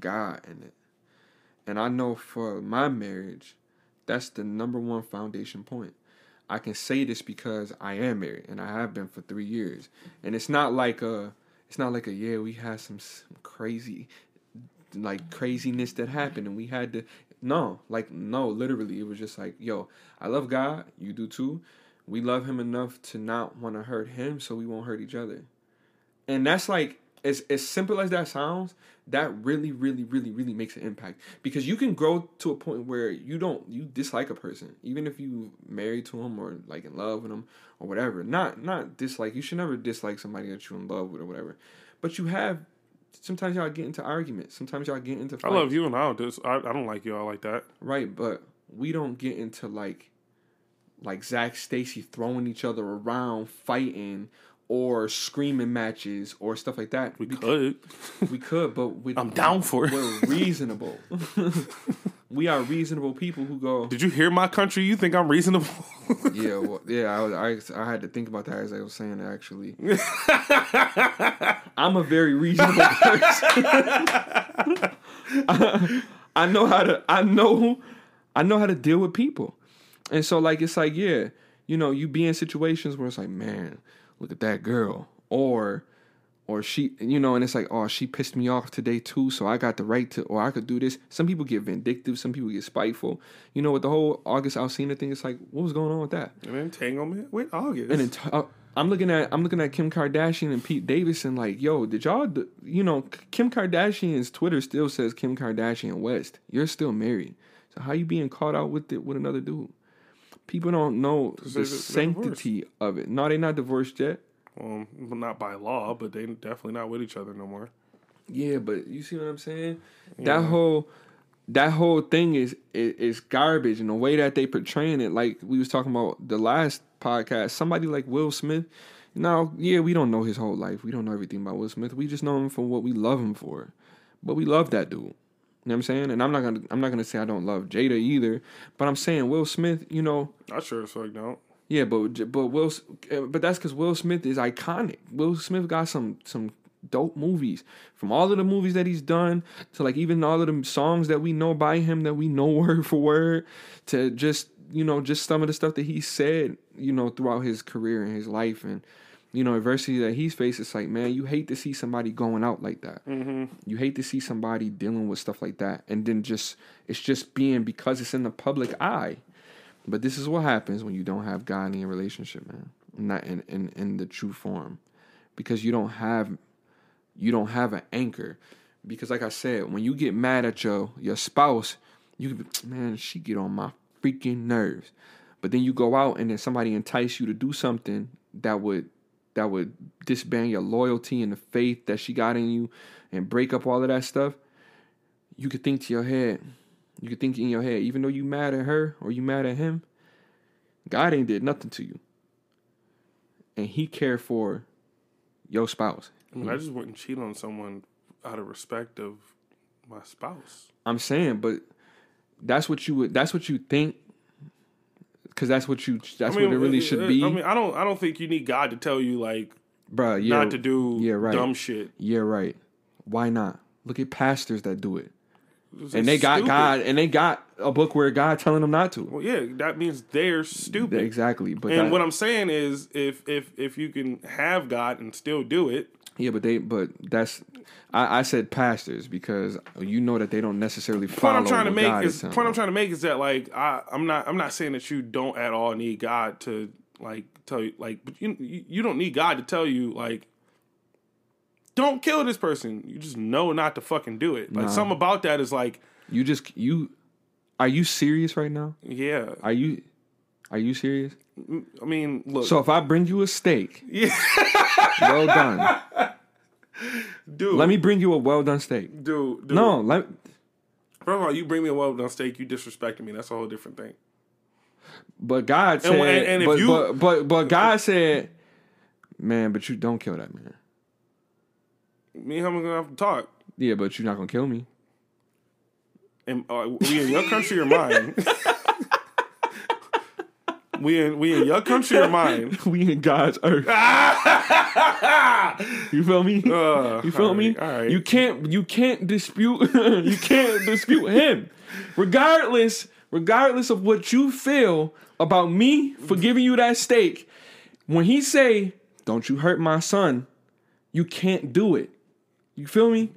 God in it. And I know for my marriage, that's the number one foundation point. I can say this because I am married and I have been for three years. And it's not like a, it's not like a yeah we had some, some crazy, like craziness that happened and we had to. No, like no, literally, it was just like yo, I love God, you do too. we love him enough to not want to hurt him, so we won't hurt each other. And that's like as as simple as that sounds, that really, really, really, really makes an impact because you can grow to a point where you don't you dislike a person, even if you married to him or like in love with him or whatever. Not not dislike. You should never dislike somebody that you're in love with or whatever. But you have sometimes y'all get into arguments. Sometimes y'all get into. I love you and I don't dis- I, I don't like y'all like that. Right, but we don't get into like like Zac Stacy throwing each other around, fighting or screaming matches or stuff like that. We could. We could, but we, I'm down for it. We're reasonable. we are reasonable people who go. Did you hear my country? You think I'm reasonable? yeah, well, yeah. I, I I had to think about that as I was saying. It, actually, I'm a very reasonable person. I, I know how to. I know. I know how to deal with people, and so like it's like yeah, you know, you be in situations where it's like man look at that girl. Or or she you know and it's like oh she pissed me off today too so i got the right to or i could do this. Some people get vindictive some people get spiteful. You know with the whole august alsina thing it's like what was going on with that? An entanglement? With august? And ent- uh, i'm looking at i'm looking at kim kardashian and pete davidson like yo did y'all do, you know kim kardashian's twitter still says kim kardashian west. You're still married. So how you being caught out with it with another dude People don't know the sanctity of it. No, they're not divorced yet. Well, not by law, but they definitely not with each other no more. Yeah, but you see what I'm saying? Yeah. That whole that whole thing is, is is garbage and the way that they portraying it. Like we was talking about the last podcast, somebody like Will Smith. Now, yeah, we don't know his whole life. We don't know everything about Will Smith. We just know him for what we love him for. But we love that dude. You know what I'm saying? And I'm not gonna I'm not gonna say I don't love Jada either, but I'm saying Will Smith, you know. I sure as fuck don't. Yeah, but but Will, eh, but that's because Will Smith is iconic. Will Smith got some some dope movies from all of the movies that he's done to like even all of the songs that we know by him that we know word for word to just you know just some of the stuff that he said you know throughout his career and his life and you know, adversity that he's faced, it's like, man, you hate to see somebody going out like that. Mm-hmm. You hate to see somebody dealing with stuff like that, and then just it's just being because it's in the public eye. But this is what happens when you don't have God in your relationship, man. Not in, in, in the true form, because you don't have you don't have an anchor. Because like I said, when you get mad at your your spouse, you man, she get on my freaking nerves. But then you go out and then somebody entice you to do something that would that would disband your loyalty and the faith that she got in you and break up all of that stuff, you could think to your head, you could think in your head, even though you mad at her or you mad at him, God ain't did nothing to you. And he cared for your spouse. I mean, I just wouldn't cheat on someone out of respect of my spouse. I'm saying, but that's what you would that's what you think because that's what you that's I mean, what it really uh, should uh, be. I mean, I don't I don't think you need God to tell you like, yeah, not to do yeah, right. dumb shit. Yeah, right. Why not? Look at pastors that do it. and they got God, and they got a book where God telling them not to. Well, yeah, that means they're stupid. Exactly. But and that, what I'm saying is, if if if you can have God and still do it, yeah, but they, but that's, I, I said pastors because you know that they don't necessarily follow. Point I'm trying to make God is, point I'm trying to make is that like I, I'm not, I'm not saying that you don't at all need God to like tell you like, but you, you don't need God to tell you like, don't kill this person. You just know not to fucking do it. Like nah. something about that is like, you just you, are you serious right now? Yeah. Are you, are you serious? I mean, look. So if I bring you a steak, yeah, well done, dude. Let me bring you a well done steak, dude. dude. No, let. First of all, you bring me a well done steak, you disrespecting me. That's a whole different thing. But God said, and, and, and but, you, but, but but God said, man, but you don't kill that man. Me and him are gonna have to talk. Yeah, but you're not gonna kill me. And uh, we in your country or mine? We in we in your country or mine? we in God's earth. you feel me? Uh, you feel all me? Right, all right. You can't you can't dispute you can't dispute him. Regardless, regardless of what you feel about me for giving you that steak, when he say, "Don't you hurt my son," you can't do it. You feel me?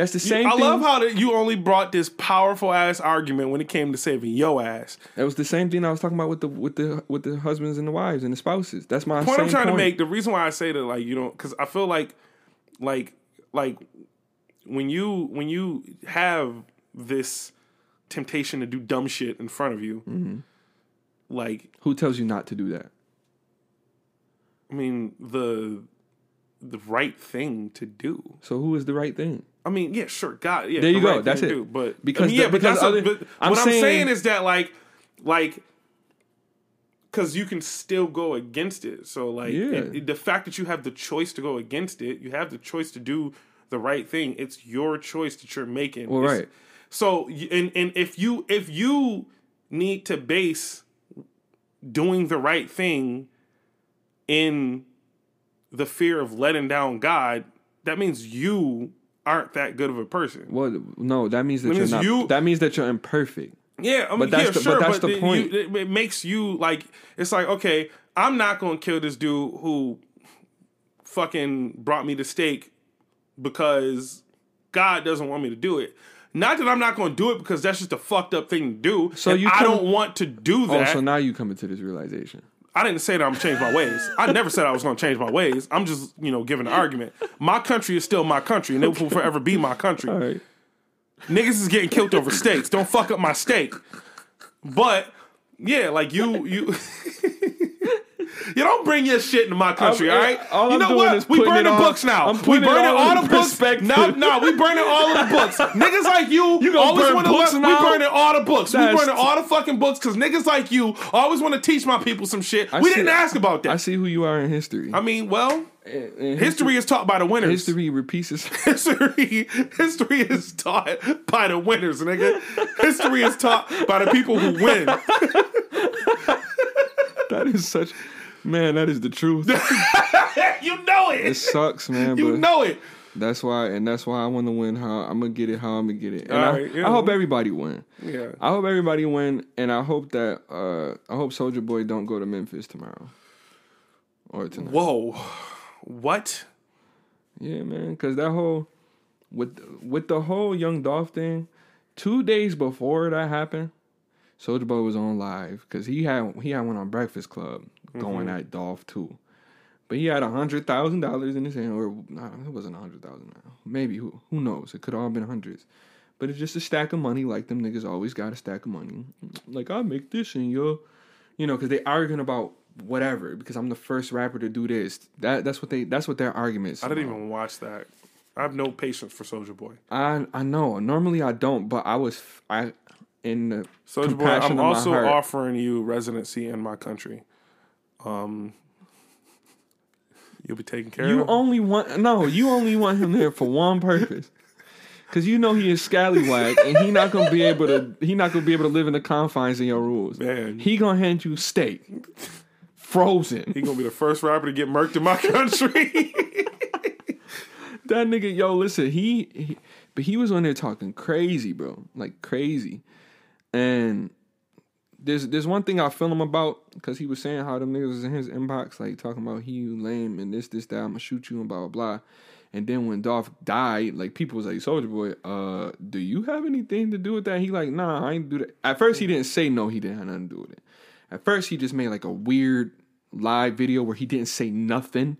That's the You- same I thing. love how that you only brought this powerful ass argument when it came to saving your ass. that was the same thing I was talking about with the with the with the husbands and the wives and the spouses. That's my point I'm trying point. to make, the reason why I say that, like, you know, because I feel like, like, like when you when you have this temptation to do dumb shit in front of you, Mm-hmm. like, Who tells you not to do that? I mean, the the right thing to do. So who is the right thing? I mean, yeah, sure, God, yeah. There you go, that's it. do, but Because I mean, yeah, the- but because that's a- other- but I'm what I'm saying- saying is that like, like, because you can still go against it. So like, Yeah. it- it- the fact that you have the choice to go against it, you have the choice to do the right thing. It's your choice that you're making. Well, right. So and and if you if you need to base doing the right thing in the fear of letting down God, that means you aren't that good of a person. Well, no, that means that That you're means not. you- that means that you're imperfect. Yeah, I mean, But that's yeah, the- but sure, that's but the point. you- it, makes you like it's like okay, I'm not to kill this dude who fucking brought me the steak because God doesn't want me to do it. Not that I'm not going to do it because that's just a fucked up thing to do. So and you I don't want to do Oh, that. so now you coming to this realization. I didn't say that I'm changing my ways. I never said I was going to change my ways. I'm just, you know, giving an argument. My country is still my country, and it will forever be my country. Right. Niggas is getting killed over steaks. Don't fuck up my steak. But yeah, like you, you. You don't bring your shit into my country, I'm- all right? all you I'm know what? We burning it books now. We burning all the books. No, no, we burning all of the books. niggas like you, You always want to books we burning all the books. That's- we burning all the fucking books because niggas like you always want to teach my people some shit. we see- didn't ask about that. I see who you are in history. I, mean, well, And- and history is taught by the winners. history repeats itself. History, history is taught by the winners, nigga. History is taught by the people who win. that is such, man. That is the truth. you know It it. sucks, man. You know it. that's why, and that's why I want to win. How I'm gonna get it. How I'm gonna get it. And I, right, yeah. I hope everybody win. Yeah. I hope everybody win, and I hope that uh I hope Soulja Boy don't go to Memphis tomorrow or tonight. Whoa. What? Yeah, man, because that whole with with the whole Young Dolph thing, two days before that happened, Soulja Boy was on live because he had he had one on Breakfast Club going mm-hmm. at Dolph too, but he had a hundred thousand dollars in his hand, or nah, it wasn't a hundred thousand, maybe who who knows? It could all been hundreds. But it's just a stack of money, like them niggas always got a stack of money. Like I make this and yo, you know, because they arguing about whatever. Because I'm the first rapper to do this. That that's what they that's what their argument is. I didn't even watch that. I have no patience for Soulja Boy. I I know. Normally I don't, but I was I in the Soulja Boy, I'm also heart. offering you residency in my country. Um, you'll be taken care You of. only want no. You only want him there for one purpose. Cause you know he is scallywag, and he not gonna be able to. He not gonna be able to live in the confines of your rules. Man. he gonna hand you steak, frozen. He gonna be the first rapper to get murked in my country. That nigga, yo, listen, he, he, but he was on there talking crazy, bro, like crazy. And there's there's one thing I feel him about because he was saying how them niggas was in his inbox, like talking about he you lame and this this that I'm gonna shoot you and blah blah blah. And then when Dolph died, like people was like, Soulja Boy, uh, do you have anything to do with that? He like, nah, I ain't do that. At first he didn't say no, he didn't have nothing to do with it. At first he just made like a weird live video where he didn't say nothing.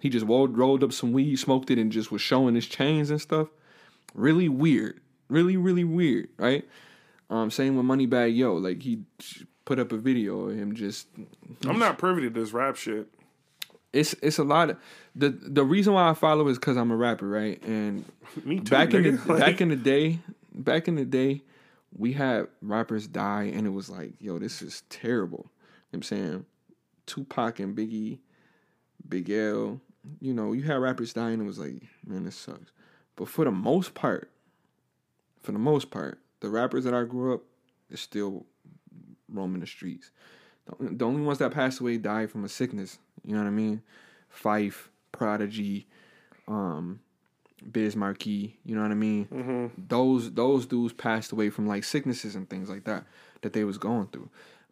He just rolled, rolled up some weed, smoked it, and just was showing his chains and stuff. Really weird. Really, really weird, right? Um, same with Moneybagg Yo. Like he put up a video of him just I'm not privy to this rap shit. it's it's a lot of the the reason why I follow is because I'm a rapper, right? And Me too. back in the. Like, back in the day, back in the day, we had rappers die, and it was like, yo, this is terrible. You know what I'm saying Tupac and Biggie, Big L, you know, you had rappers dying, and it was like, man, this sucks. But for the most part, for the most part, the rappers that I grew up is still roaming the streets. The- only ones that passed away died from a sickness. You know what I mean? Phife, Prodigy, um, Biz Markie. You know what I mean? Those those dudes passed away from like sicknesses and things like that that they was going through.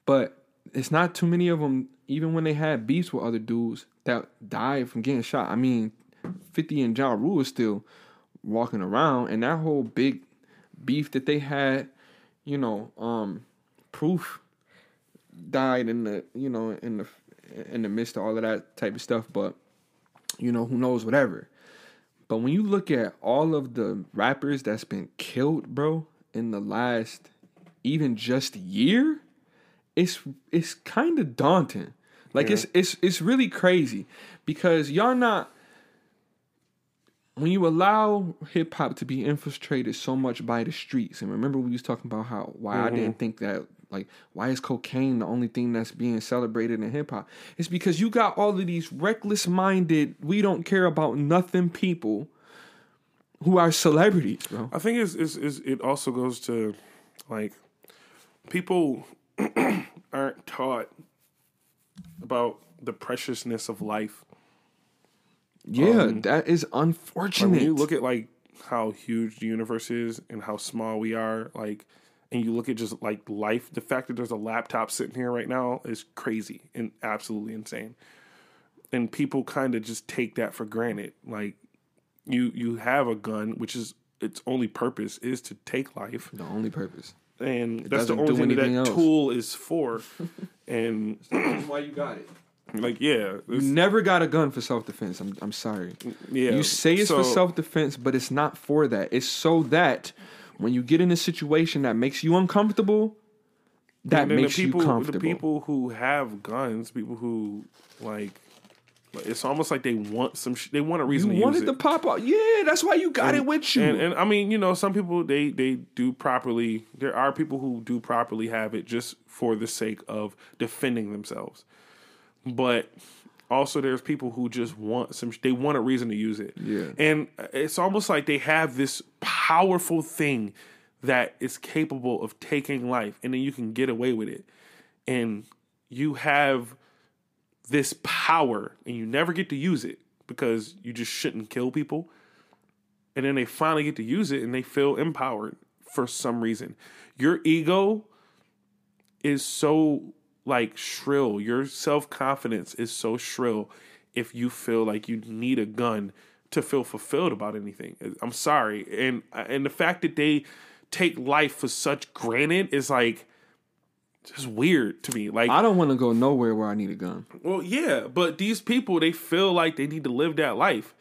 But it's not too many of them. Even when they had beefs with other dudes that died from getting shot. I mean, Fifty and Ja Rule is still walking around, and that whole big beef that they had, you know, um, Proof died in the you know in the in the midst of all of that type of stuff. But you know, who knows, whatever. But when you look at all of the rappers that's been killed, bro, in the last even just year, it's it's kind of daunting. Like Yeah. it's it's it's really crazy because y'all not when you allow hip hop to be infiltrated so much by the streets, and remember we was talking about how why I didn't mm-hmm. think that like why is cocaine the only thing that's being celebrated in hip hop? It's because you got all of these reckless minded, we don't care about nothing people who are celebrities, bro. I think it's, it's, it's, it also goes to like people aren't taught about the preciousness of life. Yeah, um, that is Like unfortunate. when you look at like how huge the universe is and how small we are, like, and you look at just like life, the fact that there's a laptop sitting here right now is crazy and absolutely insane. And people kind of just take that for granted. Like, you you have a gun, which is its only purpose is to take life, the only purpose. and that's the only thing that, that else. tool is for. and why you got it. Like, yeah, You never got a gun for self defense. I'm I'm sorry. yeah. You say it's for self defense, but it's not for that. It's so that when you get in a situation that makes you uncomfortable, that And makes people, you comfortable. The people who have guns, people who like, it's almost like they want some. Sh- they want a reason you to wanted to pop out. Yeah, that's why you got it with you. And, and I mean, you know, some people they they do properly. There are people who do properly have it just for the sake of defending themselves. But also, there's people who just want some. They want a reason to use it. Yeah. And it's almost like they have this powerful thing that is capable of taking life, and then you can get away with it, and you have this power, and you never get to use it because you just shouldn't kill people and then they finally get to use it and they feel empowered for some reason. Your ego is so like shrill. Your self-confidence is so shrill if you feel like you need a gun to feel fulfilled about anything. Uh, I'm sorry. And uh, and the fact that they take life for such granted is like just weird to me. Like I don't want to go nowhere where I need a gun. well, yeah, but these people they feel like they need to live that life.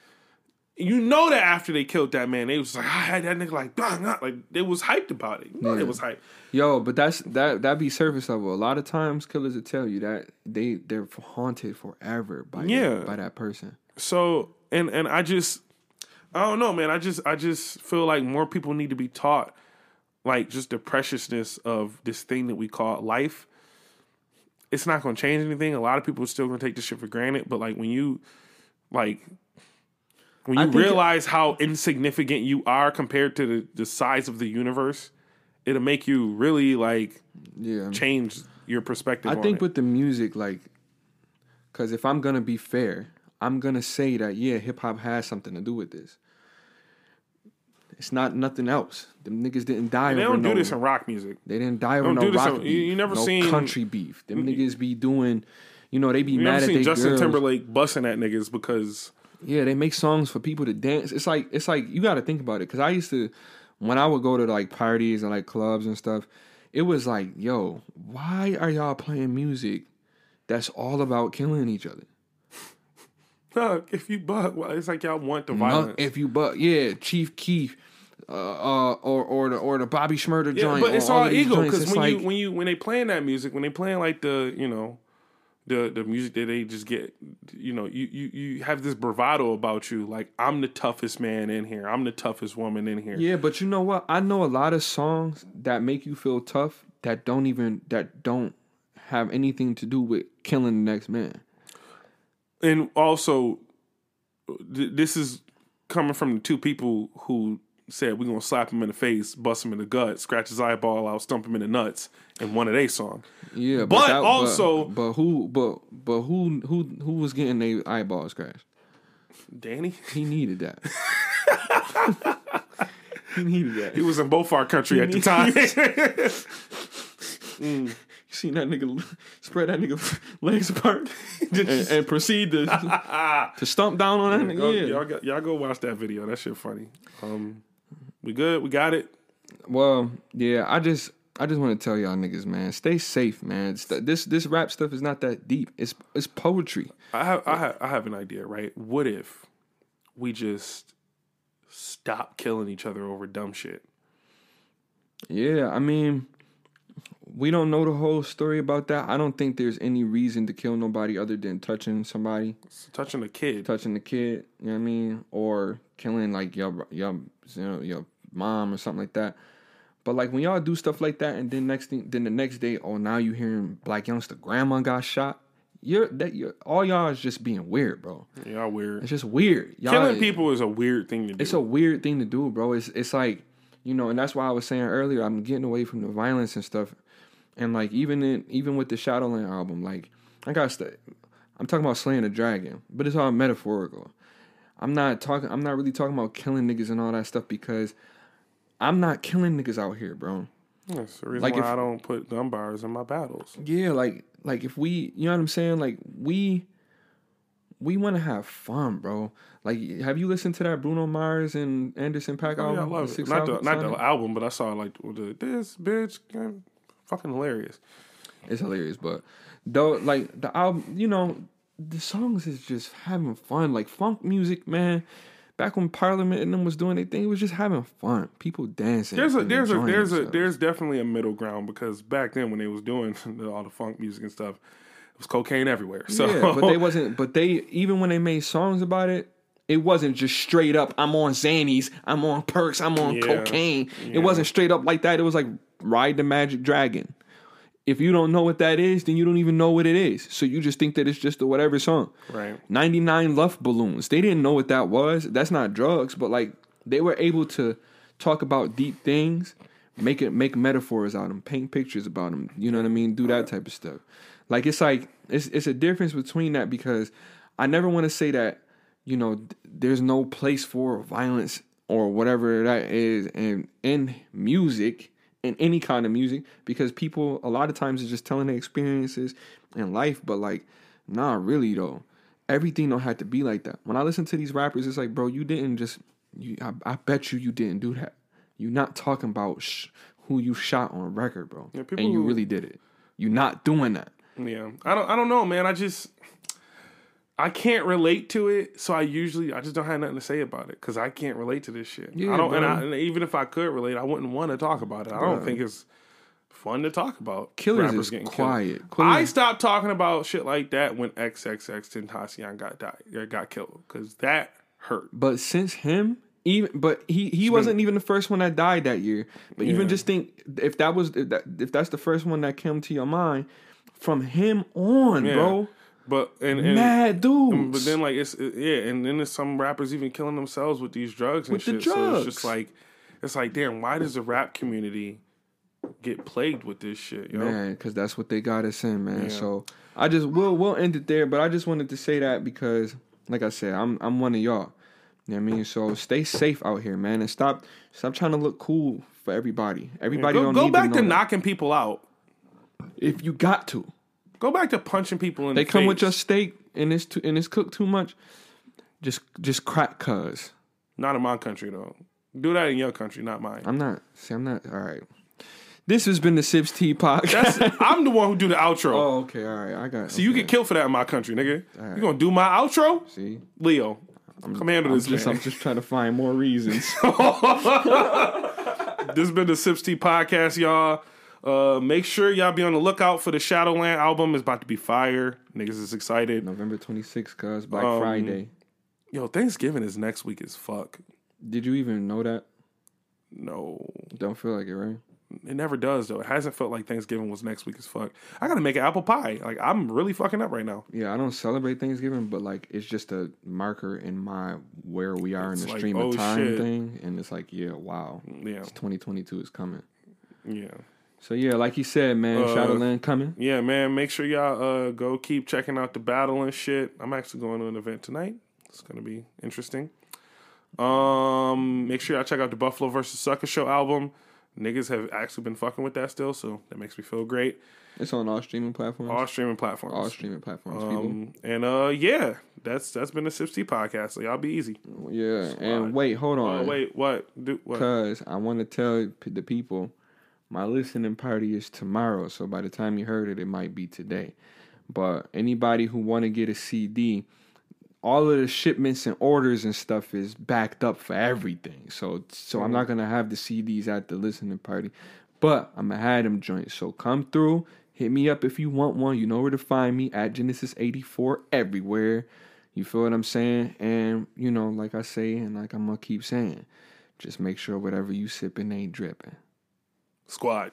You know that after they killed that man, they was like, I had that nigga like, blah, blah. like they was hyped about it. You know Yeah. they was hyped. Yo, but that's that that be surface level. A lot of times killers will tell you that they they're haunted forever by Yeah. by that person. So and and I just I don't know, man. I just I just feel like more people need to be taught like just the preciousness of this thing that we call life. It's not going to change anything. A lot of people are still going to take this shit for granted, but like when you like when you realize how insignificant you are compared to the, the size of the universe, it'll make you really like Yeah. change your perspective. I think it. with the music, like, because if I'm gonna be fair, I'm gonna say that yeah, hip hop has something to do with this. It's not nothing else. Them niggas didn't die. they over don't do no, this in rock music. They didn't die over no do this rock in- beef. you- never no seen- country beef. Them mm-hmm. niggas be doing, you know, they be You mad at their Justin girls. Timberlake busting at niggas because Yeah, they make songs for people to dance. It's like it's like you got to think about it because I used to when I would go to like parties and like clubs and stuff. It was like, yo, why are y'all playing music that's all about killing each other? Huh, if you buck, well, it's like y'all want the No, violence. if you but yeah, Chief Keef, uh, uh, or or the or the Bobby Shmurda yeah, joint. but it's or all ego because when you when you when they playing that music, when they playing like the you know the the music that they just get, you know, you you you have this bravado about you, like I'm the toughest man in here, I'm the toughest woman in here. Yeah, but you know what? I know a lot of songs that make you feel tough that don't even that don't have anything to do with killing the next man. and also th- this is coming from the two people who said we're gonna slap him in the face, bust him in the gut, scratch his eyeball out, stump him in the nuts in one of their songs. Yeah, But that- also- but, but who, but but who, who, who was getting their eyeballs scratched? Danny, He needed that. he needed that. he was in both our country at the time. You seen that nigga spread that nigga legs apart and, and proceed to to stomp down on that Go- nigga. Yeah. y'all, got, y'all go watch that video. That shit funny. Um, we good. We got it. Well, yeah, I just I just want to tell y'all niggas, man, stay safe, man. This this rap stuff is not that deep. It's it's poetry. I have, I have, I have an idea. Right? What if we just stop killing each other over dumb shit? Yeah, I mean, we don't know the whole story about that. I don't think there's any reason to kill nobody other than touching somebody, touching a kid. touching the kid. You know what I mean, or killing like your your you know your mom or something like that. But like when y'all do stuff like that, and then next thing, then the next day, oh now you hearing black youngster grandma got shot. You're that you're all y'all is just being weird, bro. Y'all weird. It's just weird. Y'all, Killing people is a weird thing to do. It's a weird thing to do, bro. It's it's like you know, and that's why I was saying earlier. I'm getting away from the violence and stuff, and like even in even with the Shadowland album, like I got to I'm talking about slaying a dragon, but it's all metaphorical. I'm not talking. I'm not really talking about killing niggas and all that stuff because I'm not killing niggas out here, bro. That's the reason Like why if- I don't put gun bars in my battles. Yeah, like like if we, you know what I'm saying? Like we we want to have fun, bro. Like have you listened to that Bruno Mars and Anderson Paak Oh, yeah, I love The it. Not the Album not the album, but I saw like the this bitch, man, fucking hilarious. It's hilarious, but though, like the album, you know, the songs is just having fun. Like funk music, man. Back when Parliament and them was doing their thing, it was just having fun. People dancing. There's a there's a there's a there's definitely a middle ground because back then when they was doing all the funk music and stuff, it was cocaine everywhere. So yeah, but they wasn't. But they even when they made songs about it, it wasn't just straight up. I'm on Xannies. I'm on perks. I'm on Yeah. cocaine. It wasn't straight up like that. It was like ride the magic dragon. If you don't know what that is, then you don't even know what it is. So you just think that it's just a whatever song. right. 99 Luft balloons. They didn't know what that was. That's not drugs, but like they were able to talk about deep things, make it make metaphors out of them, paint pictures about them. You know what I mean? Do that type of stuff. Like it's like it's it's a difference between that because I never want to say that you know there's no place for violence or whatever that is in in music in any kind of music because people a lot of times are just telling their experiences in life but like nah really though. Everything don't have to be like that. When i listen to these rappers it's like bro you didn't just you i, I bet you you didn't do that. You're not talking about sh- who you shot on record bro. Yeah, and you who- really did it. You're not doing that. Yeah, I don't I don't know, man. I just I can't relate to it, so I usually I just don't have nothing to say about it because I can't relate to this shit. Yeah, I don't, and. I, and even if I could relate, I wouldn't want to talk about it. I don't think it's fun to talk about. Killers rappers is getting killed. quiet. I stopped talking about shit like that when XXX Tentacion got died, uh, got killed because that hurt. But since him, even but he he wasn't even the first one that died that year. But even just think if that was if, that, if that's the first one that came to your mind, from him on, Yeah. bro, But and, and mad dudes. But then, like, it's it- yeah, and then there's some rappers even killing themselves with these drugs and With shit. So it's just like, it's like, damn, why does the rap community get plagued with this shit? You know? man, because that's what they got us in, man. Yeah. So I just we'll we'll end it there. But I just wanted to say that because, like I said, I'm I'm one of y'all. You know what I mean? So stay safe out here, man, and stop stop trying to look cool for everybody. Everybody Go, don't go need back to, knocking people out. if you got to. Go back to punching people in They the come face. with your steak and it's too and it's cooked too much. Just just crack cuz. Not in my country though. Do that in your country, not mine. I'm not. See, I'm not. All right. This has been the Sips Tea podcast. That's, I'm the one who do the outro. oh, okay. All right. I got. so you get killed for that in my country, nigga. right. You gonna do my outro, See, Leo? come handle I'm this, just man. I'm just trying to find more reasons. This has been the Sips Tea podcast, y'all. Uh, make sure y'all be on the lookout for the Shadowland album. It's about to be fire. Niggas is excited. November 26th, cuz Black Um, Friday. Yo, Thanksgiving is next week as fuck. Did you even know that? No, Don't feel like it, right? it never does though. It hasn't felt like Thanksgiving was next week as fuck. I gotta make an apple pie. Like I'm really fucking up right now. Yeah, I don't celebrate Thanksgiving, but like it's just a marker in my where we are It's in the like, stream oh, of time shit. thing, and it's like, yeah, wow, Yeah, it's 2022 is coming. yeah, So yeah, like you said, man, Uh, Shadowland coming. yeah, man. Make sure y'all uh go keep checking out the battle and shit. I'm actually going to an event tonight. It's gonna be interesting. Um, make sure y'all check out the Buffalo versus Sucker Show album. niggas have actually been fucking with that still, so that makes me feel great. It's on all streaming platforms. All streaming platforms. All streaming platforms. people. Um, and uh, yeah, that's that's been the Sip podcast. So y'all be easy. Yeah, and wait, hold on. Oh wait, what? Do what? Because I want to tell the people my listening party is tomorrow. So by the time you heard it, it might be today. But anybody who want to get a CD, all of the shipments and orders and stuff is backed up for everything. So so I'm not gonna have the CDs at the listening party, but I'm gonna have them joints. So come through, hit me up if you want one. You know where to find me at Genesis 84 everywhere. You feel what I'm saying? And you know, like I say, and like I'm gonna keep saying, just make sure whatever you sipping ain't dripping. Squad.